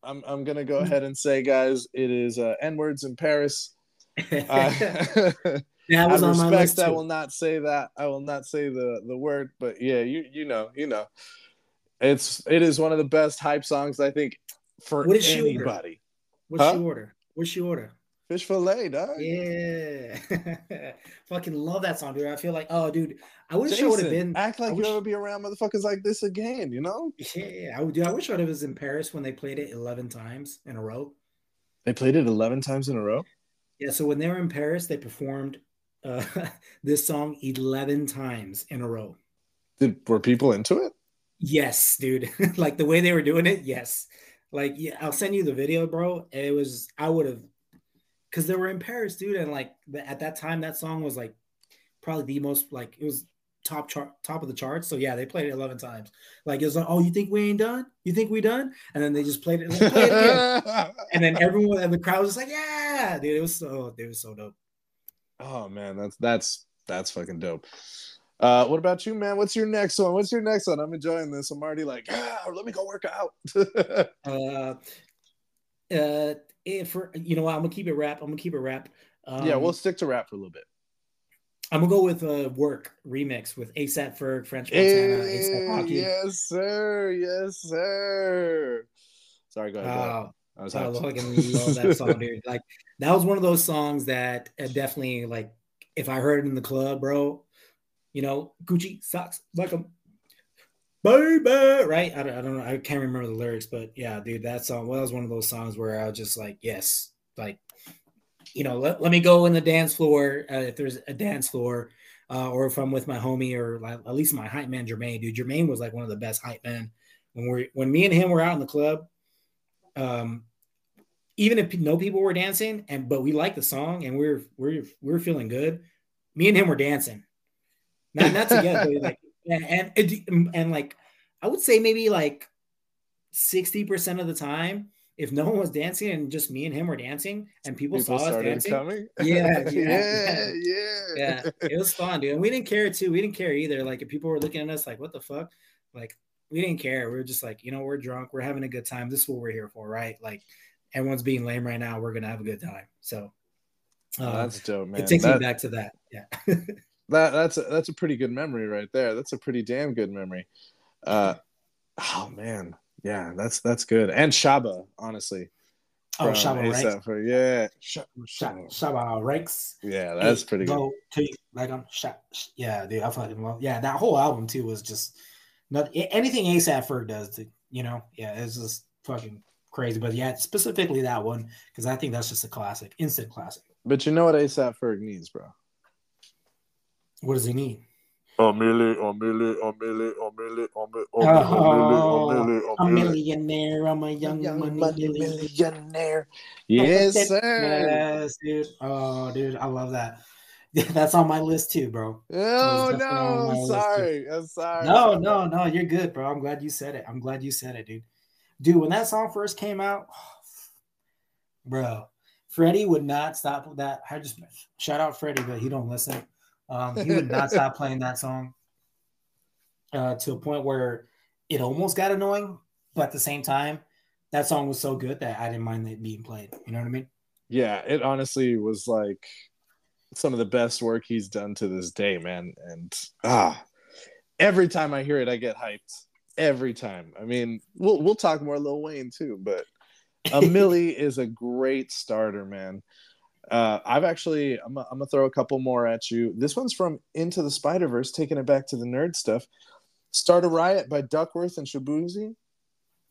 I'm I'm gonna go ahead and say, guys, it is uh, N words in Paris. Uh, that was I on my list I will not say that. I will not say the the word, but yeah, you you know you know, it's it is one of the best hype songs I think for What order? anybody. What's Huh? she order? What's she order? Fish fillet, dog. Yeah, fucking love that song, dude. I feel like, oh, dude, I wish I would have been. act like I you'll wish- ever be around motherfuckers like this again. You know, Yeah, I would. Dude, I wish I would have was in Paris when they played it eleven times in a row. they played it eleven times in a row. Yeah, so when they were in Paris, they performed uh, this song eleven times in a row. Did were people into it? Yes, dude. like the way they were doing it, yes. Like, yeah, I'll send you the video, bro. It was I would have because they were in Paris, dude, and like at that time, that song was like probably the most like it was top chart, top of the charts. So yeah, they played it eleven times. Like it was like, oh, you think we ain't done? You think we done? And then they just played it, like, it and then everyone and the crowd was just like, yeah, dude, it was so, it was so dope. oh man, that's that's that's fucking dope. Uh, what about you, man? What's your next one? What's your next one? I'm enjoying this. I'm already like, ah, let me go work out. uh, uh, if for you know what, I'm gonna keep it rap. I'm gonna keep it rap. Um, yeah, we'll stick to rap for a little bit. I'm gonna go with a uh, work remix with ASAP Ferg, French Montana, hey, ASAP Yes, sir. Yes, sir. Sorry, go ahead. Go ahead. I was I fucking love that song, dude. Like that was one of those songs that definitely like if I heard it in the club, bro, you know, Gucci socks like baby, right? I don't, I don't know. I can't remember the lyrics, but yeah, dude, that song well, that was one of those songs where I was just like, yes, like, you know, let, let me go in the dance floor uh, if there's a dance floor, uh, or if I'm with my homie or like, at least my hype man Jermaine, dude. Jermaine was like one of the best hype men when we when me and him were out in the club. Um, even if no people were dancing, and but we liked the song and we we're we're we're feeling good. Me and him were dancing, not not together, like and, and and like I would say maybe like sixty percent of the time, if no one was dancing and just me and him were dancing, and people, people saw us dancing, coming. Yeah, yeah, yeah, yeah, yeah. It was fun, dude. And we didn't care too. We didn't care either. Like if people were looking at us like, "What the fuck?" Like we didn't care. We were just like, you know, we're drunk. We're having a good time. This is what we're here for, right? Like everyone's being lame right now. We're gonna have a good time. So uh, that's dope, man. It takes that, me back to that. Yeah. That that's a, that's a pretty good memory right there. That's a pretty damn good memory. Uh, oh man, yeah, that's that's good. And Shabba, honestly. Oh, Shabba Ranks. For, yeah, Sh- Sh- Shabba Ranks. Yeah, that's pretty good. To, like I'm, Sh- yeah, dude, I fucking love. Yeah, that whole album too was just not anything ASAP Ferg does. To you know, yeah, it's just fucking crazy. But yeah, specifically that one because I think that's just a classic, instant classic. But you know what ASAP Ferg needs, bro? What does he need? A million, a million, a million, a million, a oh, million, a million, a millionaire. I'm a young, young money, money millionaire. Yes, sir. Yes, dude. Oh, dude, I love that. That's on my list too, bro. Oh no, I'm sorry. I'm sorry. No, no, no. You're good, bro. I'm glad you said it. I'm glad you said it, dude. Dude, when that song first came out, bro, Freddie would not stop with that. I just shout out Freddie, but he don't listen. Um, he would not stop playing that song uh, to a point where it almost got annoying, but at the same time, that song was so good that I didn't mind it being played. You know what I mean? Yeah, it honestly was like some of the best work he's done to this day, man. And ah, every time I hear it, I get hyped. Every time. I mean, we'll we'll talk more Lil Wayne too, but a Milli is a great starter, man. Uh, I've actually, I'm, I'm gonna throw a couple more at you. This one's from Into the Spider Verse, taking it back to the nerd stuff. Start a Riot by Duckworth and Shaboozey.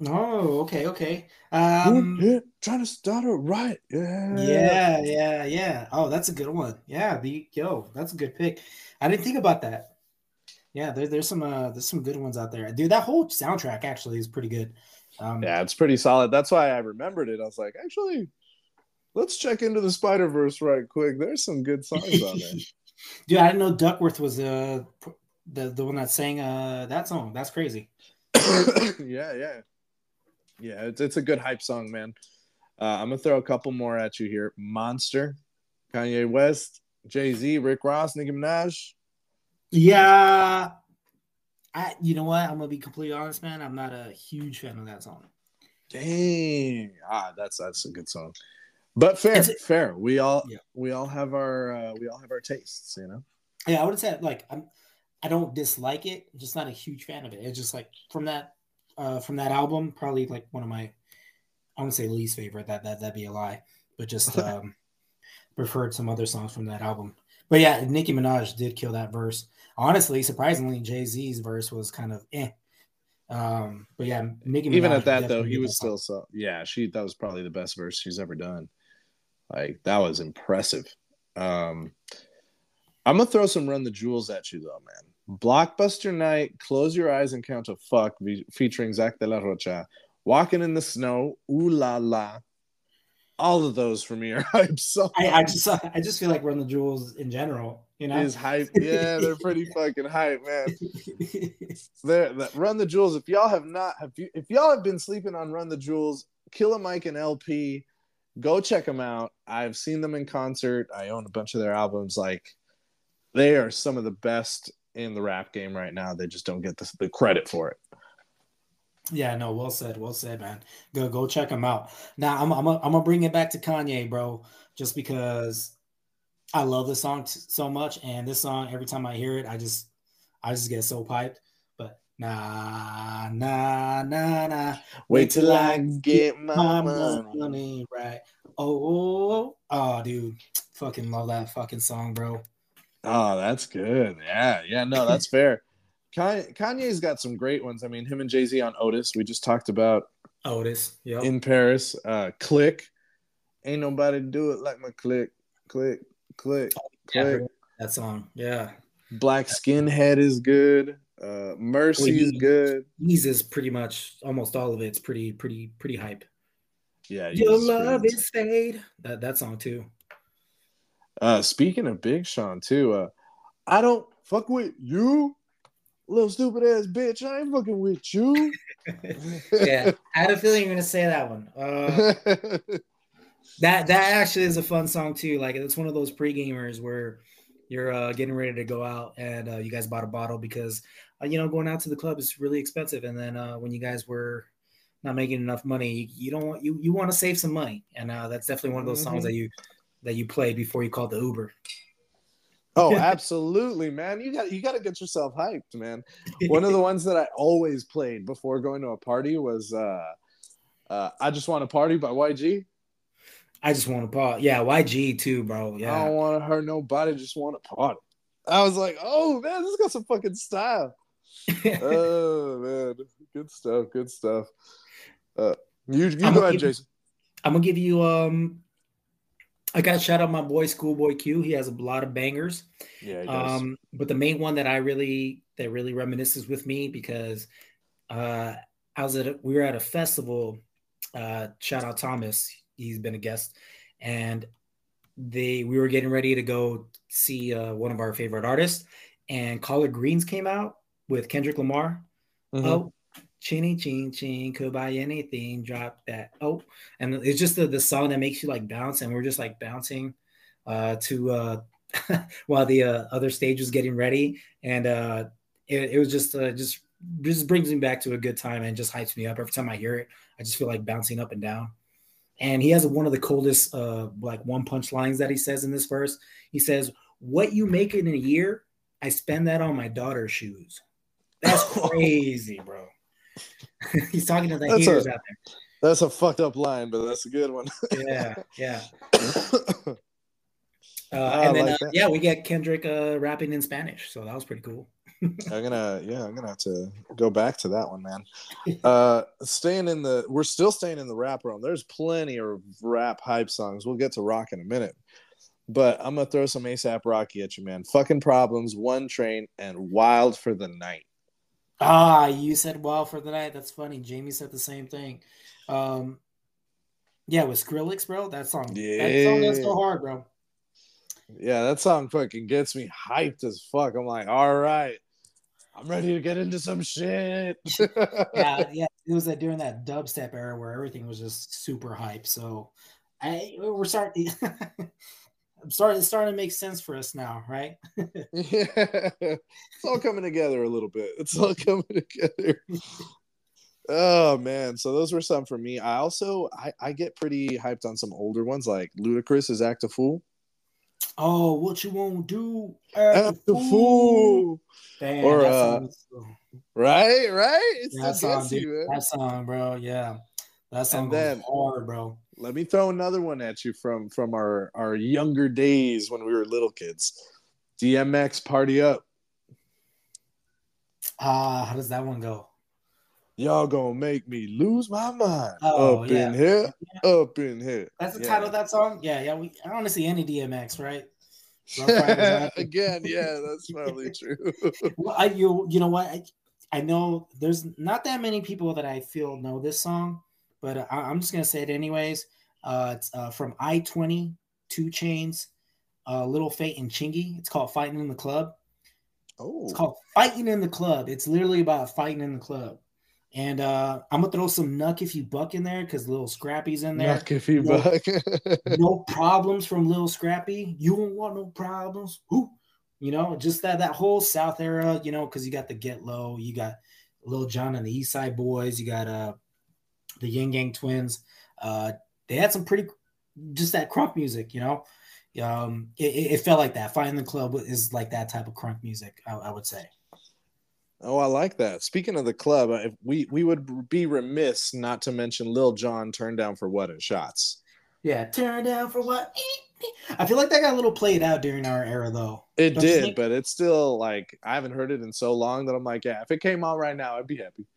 Oh, okay, okay. Um, yeah, trying to start a riot. Yeah, yeah, yeah, yeah. Oh, that's a good one. Yeah, the yo, that's a good pick. I didn't think about that. Yeah, there, there's some uh, there's some good ones out there, dude. That whole soundtrack actually is pretty good. Um, yeah, it's pretty solid. That's why I remembered it. I was like, actually, let's check into the Spider Verse right quick. There's some good songs on there. Dude, I didn't know Duckworth was uh, the the one that sang uh, that song. That's crazy. yeah, yeah, yeah. It's it's a good hype song, man. Uh, I'm gonna throw a couple more at you here. Monster, Kanye West, Jay Z, Rick Ross, Nicki Minaj. Yeah, I. You know what? I'm gonna be completely honest, man. I'm not a huge fan of that song. Dang, ah, that's that's a good song. But fair, fair. We all yeah. we all have our uh, we all have our tastes, you know. Yeah, I would say like I'm I don't dislike it. I'm just not a huge fan of it. It's just like from that uh from that album, probably like one of my I wouldn't say least favorite. That that that'd be a lie, but just um preferred some other songs from that album. But yeah, Nicki Minaj did kill that verse. Honestly, surprisingly, Jay Z's verse was kind of eh. Um, but yeah, Nicki even at that though, he was still so yeah. She that was probably the best verse she's ever done. Like that was impressive. Um, I'm gonna throw some Run the Jewels at you though, man. Blockbuster Night, Close Your Eyes and Count to Fuck, featuring Zach de la Rocha. Walking in the Snow, Ooh La La. All of those for me are hype songs. I, I just I just feel like Run the Jewels in general, you know, is hype. Yeah, they're pretty fucking hype, man. There, Run the Jewels. If y'all have not, have you, if y'all have been sleeping on Run the Jewels, Killer Mike and El-P go check them out. I've seen them in concert. I own a bunch of their albums. Like they are some of the best in the rap game right now. They just don't get the, the credit for it. Yeah, no, well said, well said, man. Go go check them out. Now I'm I'm I'm gonna bring it back to Kanye, bro, just because I love this song t- so much, and this song every time I hear it, I just I just get so piped. Nah nah nah nah, Wait till I get my money. right. Oh, oh, oh, dude, fucking love that fucking song, bro. Oh, that's good. Yeah, yeah, no, that's fair. Kanye, Kanye's got some great ones. I mean, him and Jay Z on Otis, we just talked about Otis, Yeah. in Paris. Uh, click, ain't nobody do it like my click, click, click, Yeah, click. heard that song, yeah. Black Skinhead is good. Uh, Mercy is good. Yeezus pretty much almost all of it's pretty pretty pretty hype. Yeah, Your love great. is fade. That that song too. Uh, speaking of Big Sean too, uh, I don't fuck with you, little stupid ass bitch. I ain't fucking with you. yeah, I had a feeling you're gonna say that one. Uh, that that actually is a fun song too. Like it's one of those pre gamers where you're uh, getting ready to go out and uh, you guys bought a bottle because uh, you know going out to the club is really expensive, and then uh, when you guys were not making enough money, you, you don't want you you want to save some money, and uh, that's definitely one of those songs Mhm. that you that you played before you called the Uber. oh, absolutely, man. You got you got to get yourself hyped, man. One of the ones that I always played before going to a party was uh, uh, "I Just Want to Party" by YG. I just want to party. Yeah, YG too, bro. Yeah, I don't want to hurt nobody, just want to party. I was like, oh man, this got some fucking style. Oh man, good stuff, good stuff. Uh, you you I'm go gonna ahead, give- Jason. I'm gonna give you um I gotta shout out my boy Schoolboy Q. He has a lot of bangers. Yeah, he Um, but the main one that I really that really reminisces with me because uh I was at a, we were at a festival. Uh shout out Thomas, he's been a guest, and they we were getting ready to go see uh, one of our favorite artists, and Collard Greens came out with Kendrick Lamar. Mhm. Oh, chinny chin chin, could buy anything, drop that. Oh, and it's just the, the song that makes you like bounce, and we're just like bouncing uh, to uh, while the uh, other stage was getting ready, and uh, it, it was just uh, just just brings me back to a good time and just hypes me up every time I hear it. I just feel like bouncing up and down. And he has one of the coldest uh, like one punch lines that he says in this verse. He says, "What you make in a year, I spend that on my daughter's shoes." That's crazy, bro. He's talking to the That's haters a- out there. That's a fucked up line, but that's a good one. Yeah, yeah. Uh, and then, like uh, yeah, we get Kendrick uh, rapping in Spanish, so that was pretty cool. I'm gonna, yeah, I'm gonna have to go back to that one, man. Uh, staying in the, we're still staying in the rap realm. There's plenty of rap hype songs. We'll get to rock in a minute, but I'm gonna throw some ASAP Rocky at you, man. Fucking problems, one train, and wild for the night. Ah, you said "Wow" for the night. That's funny. Jamie said the same thing. Um, yeah, with Skrillex, bro. That song, Yeah. that song that's so hard, bro. Yeah, that song fucking gets me hyped as fuck. I'm like, all right, I'm ready to get into some shit. yeah, yeah. It was like during that dubstep era where everything was just super hype. So I we're starting I'm starting it's starting to make sense for us now, right? yeah, it's all coming together a little bit. It's all coming together. Oh man, so those were some for me. I also I, I get pretty hyped on some older ones like Ludacris is Act a Fool. Oh, what you won't do? Act a Fool. Damn, Or, uh, Right, right. It that song, dude, you, that song, bro. Yeah, that song And then- hard, bro. Let me throw another one at you from from our our younger days when we were little kids. DMX Party Up. Ah, how does that one go? Y'all gonna make me lose my mind. Oh, up yeah. in here, up in here. That's the Yeah. title of that song. Yeah, yeah. We I don't want to see any DMX, right? Rough Riders Anthem. Again, yeah, that's probably true. Well, I you you know what I, I know there's not that many people that I feel know this song, but I, I'm just gonna say it anyways. Uh, it's uh, from I twenty Two Chains, uh, Little Fate and Chingy. It's called Fighting in the Club. oh, It's called Fighting in the Club. It's literally about fighting in the club. And uh, I'm gonna throw some Knuck if you buck in there because Little Scrappy's in there. knock if you No. buck. no problems from Little Scrappy. You don't want no problems. Ooh, You know, just that that whole South era. You know, because you got the Get Low, you got Little John and the East Side Boys, you got uh the Ying Yang Twins. Uh, they had some pretty just that crunk music. You know, um, it, it felt like that. Find the Club is like that type of crunk music. I, I would say. Oh, I like that. Speaking of the club, if we we would be remiss not to mention Lil Jon turned down for what in shots. Yeah, turn down for what? I feel like that got a little played out during our era, though. It Don't did, but it's still like I haven't heard it in so long that I'm like, yeah, if it came out right now, I'd be happy.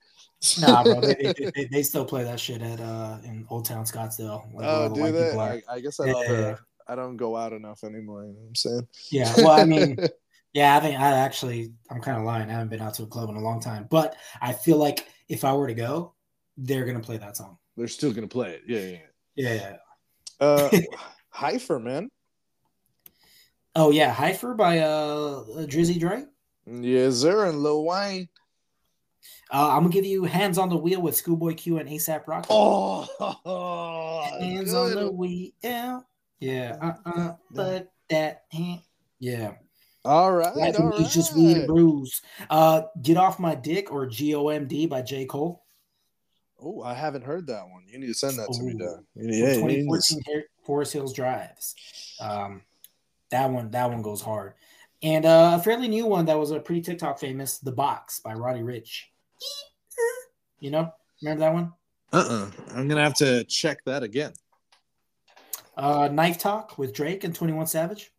Nah, bro, they, they, they, still play that shit at uh in Old Town Scottsdale. Like, oh, do they? I, I, guess I don't. Yeah. Uh, I don't go out enough anymore. You know what I'm saying? Yeah. Well, I mean, yeah, I think I actually I'm kind of lying. I haven't been out to a club in a long time, but I feel like if I were to go, they're gonna play that song. They're still gonna play it. Yeah, yeah. Yeah. yeah. Uh, Heifer, man. Oh yeah, Heifer by uh Drizzy Dre. Yes, sir, and Lil Wayne. Uh, I'm gonna give you "Hands on the Wheel" with Schoolboy Q and ASAP Rocky. Oh, hands good. on the wheel. Yeah, uh, uh, but that hand. Yeah. All right. Life all right. just weed and bruise. Uh, "Get Off My Dick" or "G.O.M.D." by J. Cole. Oh, I haven't heard that one. You need to send that Ooh. to me, Doug. Yeah, 2014 Forest Hills Drives. Um, that one, that one goes hard. And uh, a fairly new one that was a pretty TikTok famous, "The Box" by Roddy Ricch. You know, remember that one? Uh uh-uh. uh. i am gonna have to check that again. Uh, Knife Talk with Drake and Twenty One Savage.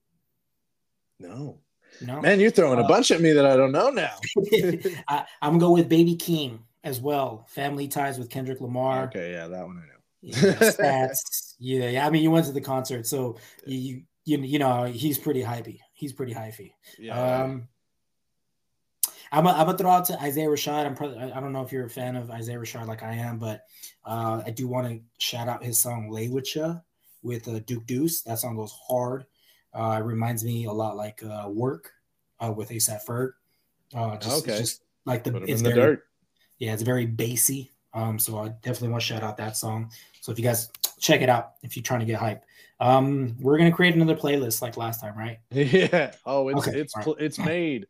No. No. Man, you're throwing uh, a bunch at me that I don't know now. I, am gonna go with Baby Keem as well. Family Ties with Kendrick Lamar. Okay, yeah, that one I know. yeah, yeah, yeah. I mean, you went to the concert, so you you you know he's pretty hypey. He's pretty hypey. Yeah. Um, I'm gonna throw out to Isaiah Rashad. I'm probably I don't know if you're a fan of Isaiah Rashad like I am, but uh, I do want to shout out his song "Lay with Ya" with uh, Duke Deuce. That song goes hard. Uh, it reminds me a lot like uh, "Work" uh, with ASAP Ferg. Uh, just, okay. just like the it's very, dirt. Yeah, it's very bassy. Um, so I definitely want to shout out that song. So if you guys check it out, if you're trying to get hype, um, we're gonna create another playlist like last time, right? Yeah. Oh, it's okay. it's right. it's made.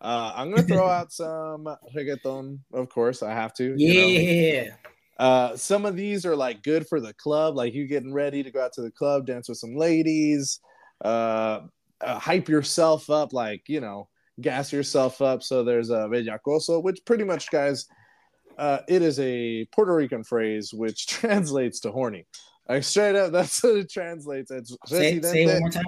Uh, I'm gonna throw out some reggaeton, of course. I have to. Yeah. You know? Uh, some of these are like good for the club, like you getting ready to go out to the club, dance with some ladies, uh, uh hype yourself up, like you know, gas yourself up. So there's a bellacoso, which pretty much, guys, uh, it is a Puerto Rican phrase which translates to horny. Like straight up, that's what it translates. It's say, say it one more time.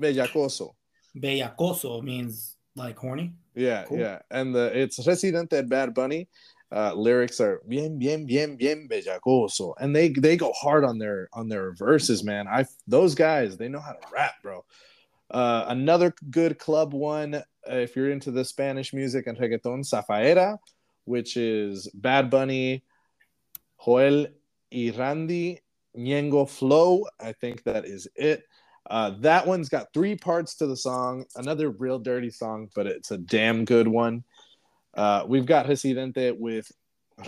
Bellacoso. Bellacoso means like horny. Yeah, cool. yeah, and the it's Residente and Bad Bunny. Uh, lyrics are bien, bien, bien, bien bellacoso, and they they go hard on their on their verses, man. I those guys they know how to rap, bro. Uh, another good club one, uh, if you're into the Spanish music and reggaeton, Safaera, which is Bad Bunny, Jowell y Randy, Ñengo Flow. I think that is it. Uh, that one's got three parts to the song. Another real dirty song, but it's a damn good one. Uh, we've got Residente with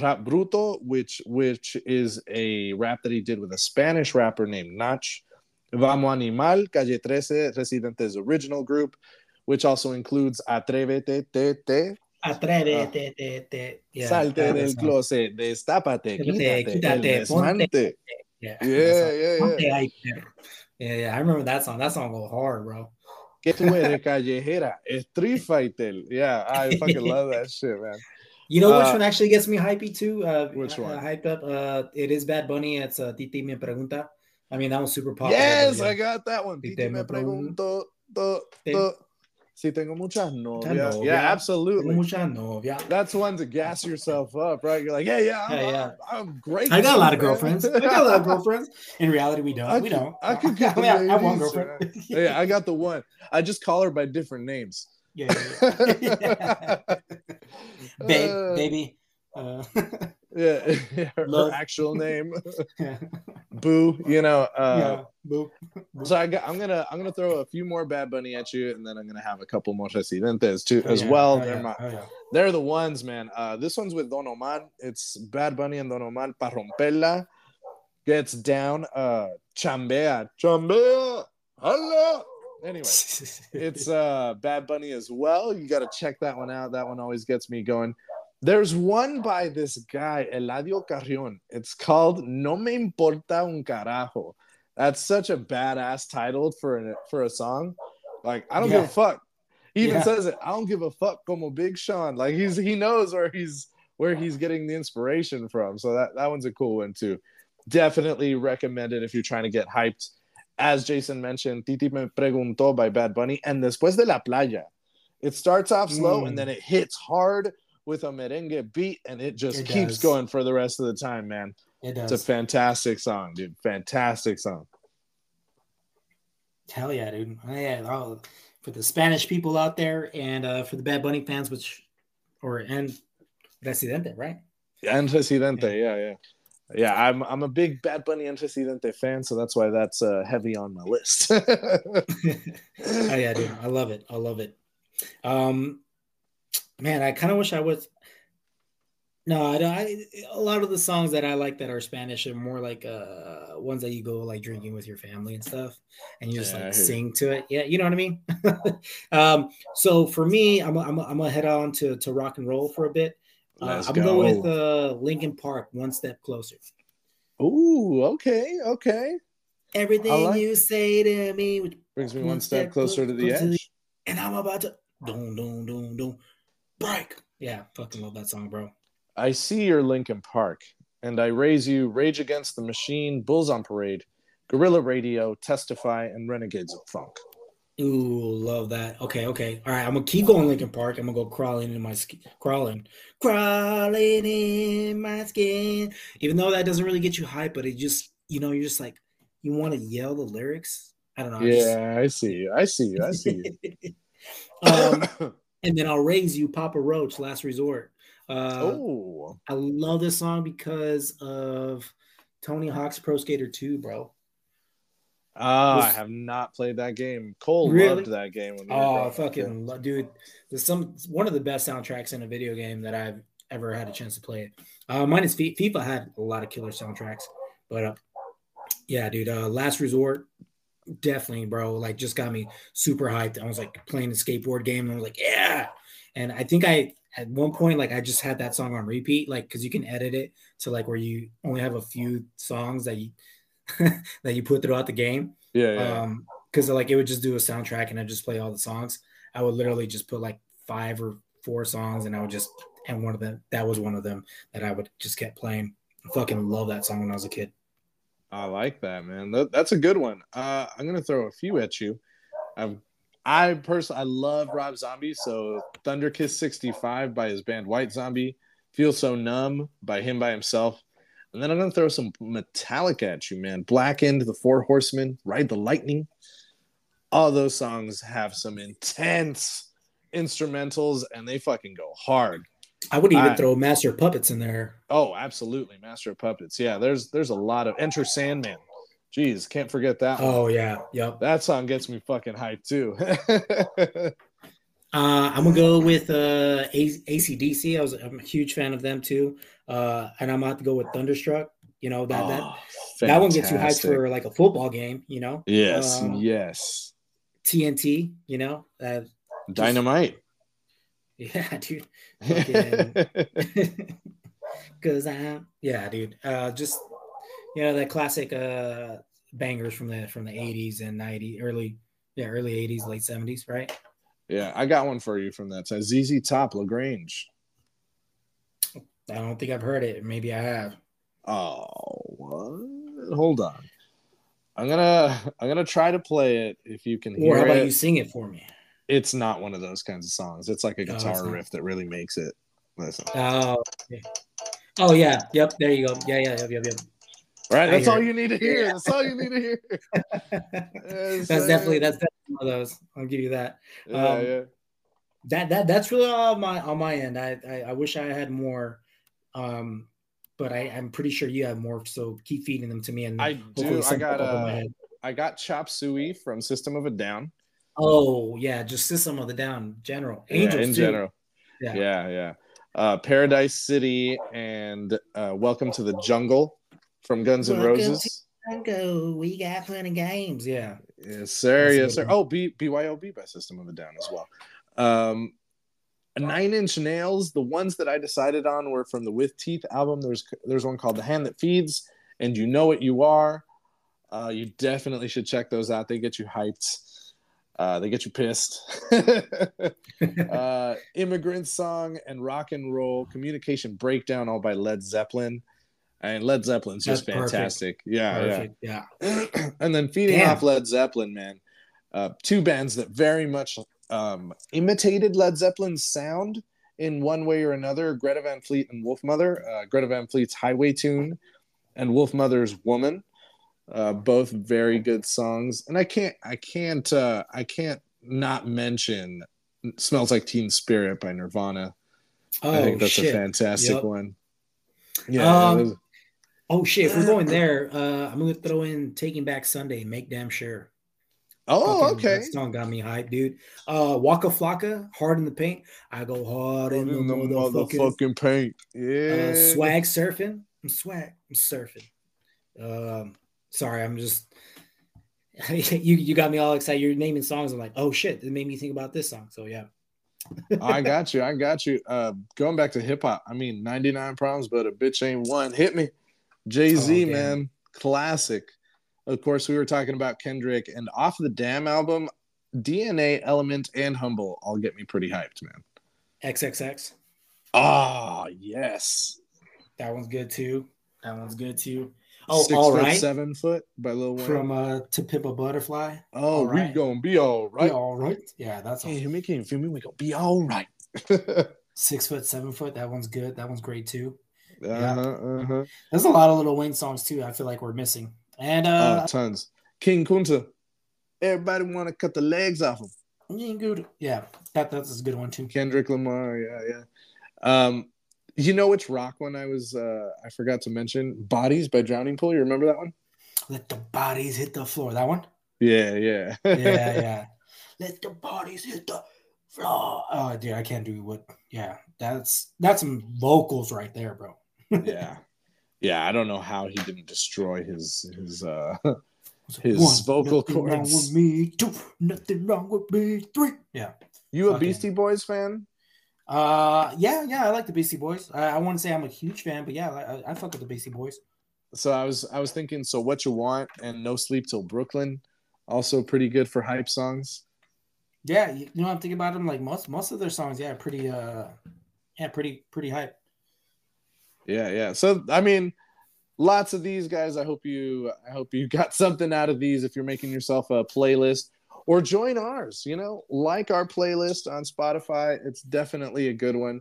Rap Bruto, which which is a rap that he did with a Spanish rapper named Nach. Vamos Animal, Calle 13, Residente's original group, which also includes Atrévete, Te, Te. Atrévete, uh, Te, Te. Yeah, Salte del closet, destápate, quítate, quítate el desmante. Yeah, yeah, yeah, yeah. Yeah, yeah, I remember that song. That song go hard, bro. Que tú eres callejera, Street Fighter. Yeah, I fucking love that shit, man. You know which uh, one actually gets me hypey too? Uh, which one? Uh, hyped up. Uh, it is Bad Bunny. It's uh, Titi me pregunta. I mean, that was super popular. Yes, I got that one. Titi, me pregunto. Si tengo muchas novias. Novia. Yeah, absolutely. muchas novias. That's one to gas yourself up, right? You're like, yeah, yeah, I'm, yeah, yeah. I'm, I'm great. I got a lot of girlfriends. I got a lot of girlfriends. In reality, we don't. I we don't. I could get I, I have one girlfriend. yeah, I got the one. I just call her by different names. Yeah, yeah, yeah. Babe, uh, baby. Uh, yeah, her, her actual name, Boo. You know, uh, yeah, Boo. so I got, I'm gonna I'm gonna throw a few more Bad Bunny at you, and then I'm gonna have a couple more Residentes too oh, as yeah. well. Oh, they're yeah. my, oh, they're the ones, man. Uh, this one's with Don Omar. It's Bad Bunny and Don Omar. Pa romperla gets down. Uh, chambea, chambea, hala. Anyway, it's uh Bad Bunny as well. You got to check that one out. That one always gets me going. There's one by this guy, Eladio Carrion. It's called No Me Importa un Carajo. That's such a badass title for a, for a song. Like, I don't Yeah. give a fuck. He even Yeah. says it. I don't give a fuck como Big Sean. Like he's he knows where he's where he's getting the inspiration from. So that, that one's a cool one too. Definitely recommend it if you're trying to get hyped. As Jason mentioned, Titi me preguntó by Bad Bunny and Después de la Playa. It starts off slow Mm. and then it hits hard with a merengue beat and it just It keeps does. going for the rest of the time, man. It does. It's a fantastic song, dude. Fantastic song. Hell yeah, dude. Oh, yeah. Oh, for the Spanish people out there and uh, for the Bad Bunny fans, which or and Residente, right? And Antecedente, yeah, yeah. Yeah, I'm I'm a big Bad Bunny Antecedente fan, so that's why that's uh, heavy on my list. oh yeah, dude. I love it. I love it. Um, man, I kind of wish I was. No, I, don't- I a lot of the songs that I like that are Spanish are more like uh ones that you go like drinking with your family and stuff, and you just Yeah, like sing to it. Yeah, you know what I mean. um, so for me, I'm I'm I'm gonna head on to to rock and roll for a bit. Uh, I'm gonna go with go. uh Linkin Park, one step closer. Ooh, okay, okay. Everything like- you say to me, Brings me one step closer to the closer to the- edge. and I'm about to doom doom doom doom break. Yeah, fucking love that song, bro. I see your Linkin Park, and I raise you Rage Against the Machine, Bulls on Parade, Guerrilla Radio, Testify, and Renegades of Funk. Ooh, love that. Okay, okay. All right, I'm gonna keep going Linkin Park. I'm gonna go crawling in my skin, crawling, crawling in my skin. Even though that doesn't really get you hype, but it just, you know, you're just like, you want to yell the lyrics. I don't know. I just- Yeah, I see you. I see you. I see you. um, and then I'll raise you, Papa Roach, Last Resort. Uh, oh, I love this song because of Tony Hawk's Pro Skater 2, bro. ah, I have not played that game. Cole Really? loved that game. When we were Oh, fucking lo- dude! There's some one of the best soundtracks in a video game that I've ever had a chance to play it. Uh, mine is Fi- FIFA had a lot of killer soundtracks, but uh, yeah, dude. Uh, Last Resort, definitely, bro. Like, just got me super hyped. I was like playing a skateboard game, and I was like, yeah. And I think I at one point like I just had that song on repeat, like because you can edit it to like where you only have a few songs that you that you put throughout the game Yeah, yeah. um because like it would just do a soundtrack and i just play all the songs i would literally just put like five or four songs and i would just and one of them that was one of them that i would just kept playing i fucking love that song when i was a kid I like that, man. That, that's a good one. Uh, I'm gonna throw a few at you. I've, I personally, I love Rob Zombie. So Thunder Kiss 65 by his band White Zombie, Feel So Numb by him by himself, and then I'm gonna throw some Metallica at you, man. Blackened, The Four Horsemen, Ride the Lightning. All those songs have some intense instrumentals, and they fucking go hard. I would even I- throw master of puppets in there Oh, absolutely, Master of Puppets. Yeah, there's there's a lot of Enter Sandman. Jeez, can't forget that. one. oh yeah yep That song gets me fucking hyped too. uh i'm gonna go with uh A- acdc i was i'm a huge fan of them too uh and i'm about to go with thunderstruck you know that that Oh, that one gets you hyped for like a football game you know Yes, Uh, yes. tnt you know uh, Dynamite. yeah dude Fucking- Cause I yeah, dude. Uh just you know that classic uh bangers from the from the 80s and 90s, early yeah, early 80s, late 70s, right? yeah, I got one for you from that time. ZZ Top La Grange. I don't think I've heard it. Maybe I have. Oh, what? Hold on. I'm gonna I'm gonna try to play it if you can Or hear how about it. you sing it for me? It's not one of those kinds of songs. It's like a Oh, guitar not. riff that really makes it. Listen. Oh, okay. oh yeah, yep. There you go. Yeah, yeah, yep, yep, yep. All right, that's all you need to hear. That's all you need to hear. that's definitely that's definitely one of those. I'll give you that. yeah, um, yeah. that that that's really all on my on my end. I I, I wish I had more, um, but I I'm pretty sure you have more. So keep feeding them to me, and I do. I got pop up in my uh. I got Chop Suey from System of a Down. Oh yeah, just System of the Down, general Angels yeah, in too. general. Yeah. Yeah, yeah. Uh, Paradise City and uh, Welcome to the Jungle from Guns N' Welcome Roses. go. We got plenty games. Yeah. Yes, sir. Yes, sir. Oh, B- BYOB by System of a Down as well. Um, Nine Inch Nails. The ones that I decided on were from the With Teeth album. There's there's one called The Hand That Feeds and You Know What You Are. Uh, you definitely should check those out. They get you hyped. Uh, they get you pissed. uh, Immigrant Song and Rock and Roll Communication Breakdown, all by Led Zeppelin. And Led Zeppelin's just That's fantastic. Perfect. Yeah, perfect. yeah, yeah. and then feeding Damn. off Led Zeppelin, man. Uh, two bands that very much um, imitated Led Zeppelin's sound in one way or another. Greta Van Fleet and Wolfmother. Uh, Greta Van Fleet's Highway Tune, and Wolfmother's Woman. Uh, both very good songs, and I can't, I can't, uh, I can't not mention "Smells Like Teen Spirit" by Nirvana. Oh, I think that's shit. a fantastic yep. one. Yeah, um, Oh shit! If we're going there, uh, I'm gonna throw in "Taking Back Sunday." Make damn sure. Oh, Fucking, okay. That song got me hyped, dude. Uh, Waka Flocka, "Hard in the Paint." I go hard in, in the, the motherfucking paint. Uh, yeah. Uh, swag surfing. I'm swag. I'm surfing. Um, sorry, I'm just. you you got me all excited. You're naming songs. I'm like, oh shit! It made me think about this song. So yeah. I got you. I got you. Uh, going back to hip hop. I mean, 99 problems, but a bitch ain't one. Hit me. Jay Z, oh, man, classic. Of course, we were talking about Kendrick and off the Damn album, DNA, Element, and Humble all get me pretty hyped, man. XXX. Ah, oh, yes. That one's good too. That one's good too. Oh, Six all foot, right. Seven foot by Lil Wayne. From uh to Pimp a Butterfly. Oh, all we right. gonna be all right. Be all right. Yeah, that's hey, you it feel me. We gonna be all right. Six foot, seven foot. That one's good. That one's great too. Uh-huh, uh-huh. There's a lot of Little Wayne songs too. I feel like we're missing, and uh, oh, tons. King Kunta. Everybody want to cut the legs off him. Yeah, that that's a good one too. Kendrick Lamar. Yeah, yeah. Um, you know which rock one I was? Uh, I forgot to mention. Bodies by Drowning Pool. You remember that one? Let the bodies hit the floor. That one. Yeah, yeah, yeah, yeah. Let the bodies hit the floor. Oh, dude, I can't do what. Yeah, that's that's some vocals right there, bro yeah, yeah. I don't know how he didn't destroy his his uh his One, vocal cords. Nothing wrong with me. Two, nothing wrong with me. Three. Yeah. You a Beastie Boys fan? Uh, yeah, yeah. I like the Beastie Boys. I, I wouldn't say I'm a huge fan, but yeah, I, I fuck with the Beastie Boys. So I was I was thinking. So what you want and No Sleep Till Brooklyn, also pretty good for hype songs. Yeah, you know I'm thinking about them. Like most most of their songs, yeah, pretty uh, yeah, pretty pretty hype. Yeah, yeah. So I mean, lots of these guys. I hope you I hope you got something out of these if you're making yourself a playlist or join ours, you know, like our playlist on Spotify. It's definitely a good one.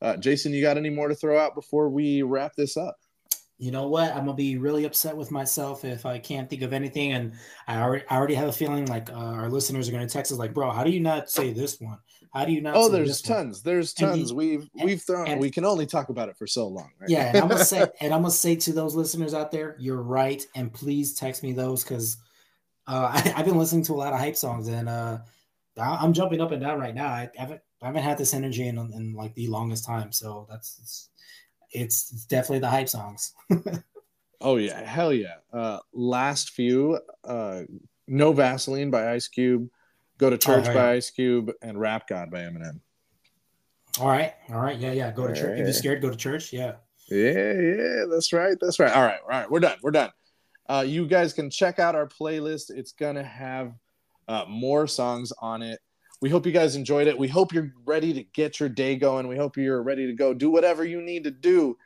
Uh, Jason, you got any more to throw out before we wrap this up? You know what? I'm gonna be really upset with myself if I can't think of anything, and I already, I already have a feeling like uh, our listeners are gonna text us like, "Bro, how do you not say this one? How do you not? Oh, there's tons. One? There's tons. And we've and, we've thrown. And, we can only talk about it for so long. Right? Yeah, and I'm gonna say, and I'm gonna say to those listeners out there, you're right, and please text me those because uh, I, have been listening to a lot of hype songs, and uh, I'm jumping up and down right now. I haven't I haven't had this energy in, in like the longest time, so that's it's, it's, it's definitely the hype songs. oh yeah, hell yeah. Uh, last few, uh, no Vaseline by Ice Cube. Go to Church oh, by Ice Cube and Rap God by Eminem. All right, all right, yeah, yeah. Go to church. Right. If you're scared, go to church. Yeah. Yeah, yeah, that's right. That's right. All right, all right. We're done. We're done. Uh, you guys can check out our playlist. It's gonna have uh, more songs on it. We hope you guys enjoyed it. We hope you're ready to get your day going. We hope you're ready to go do whatever you need to do.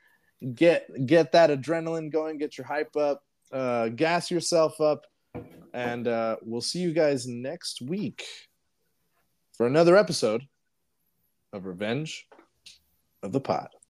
Get get that adrenaline going. Get your hype up. Uh, gas yourself up and uh, we'll see you guys next week for another episode of Revenge of the Pod.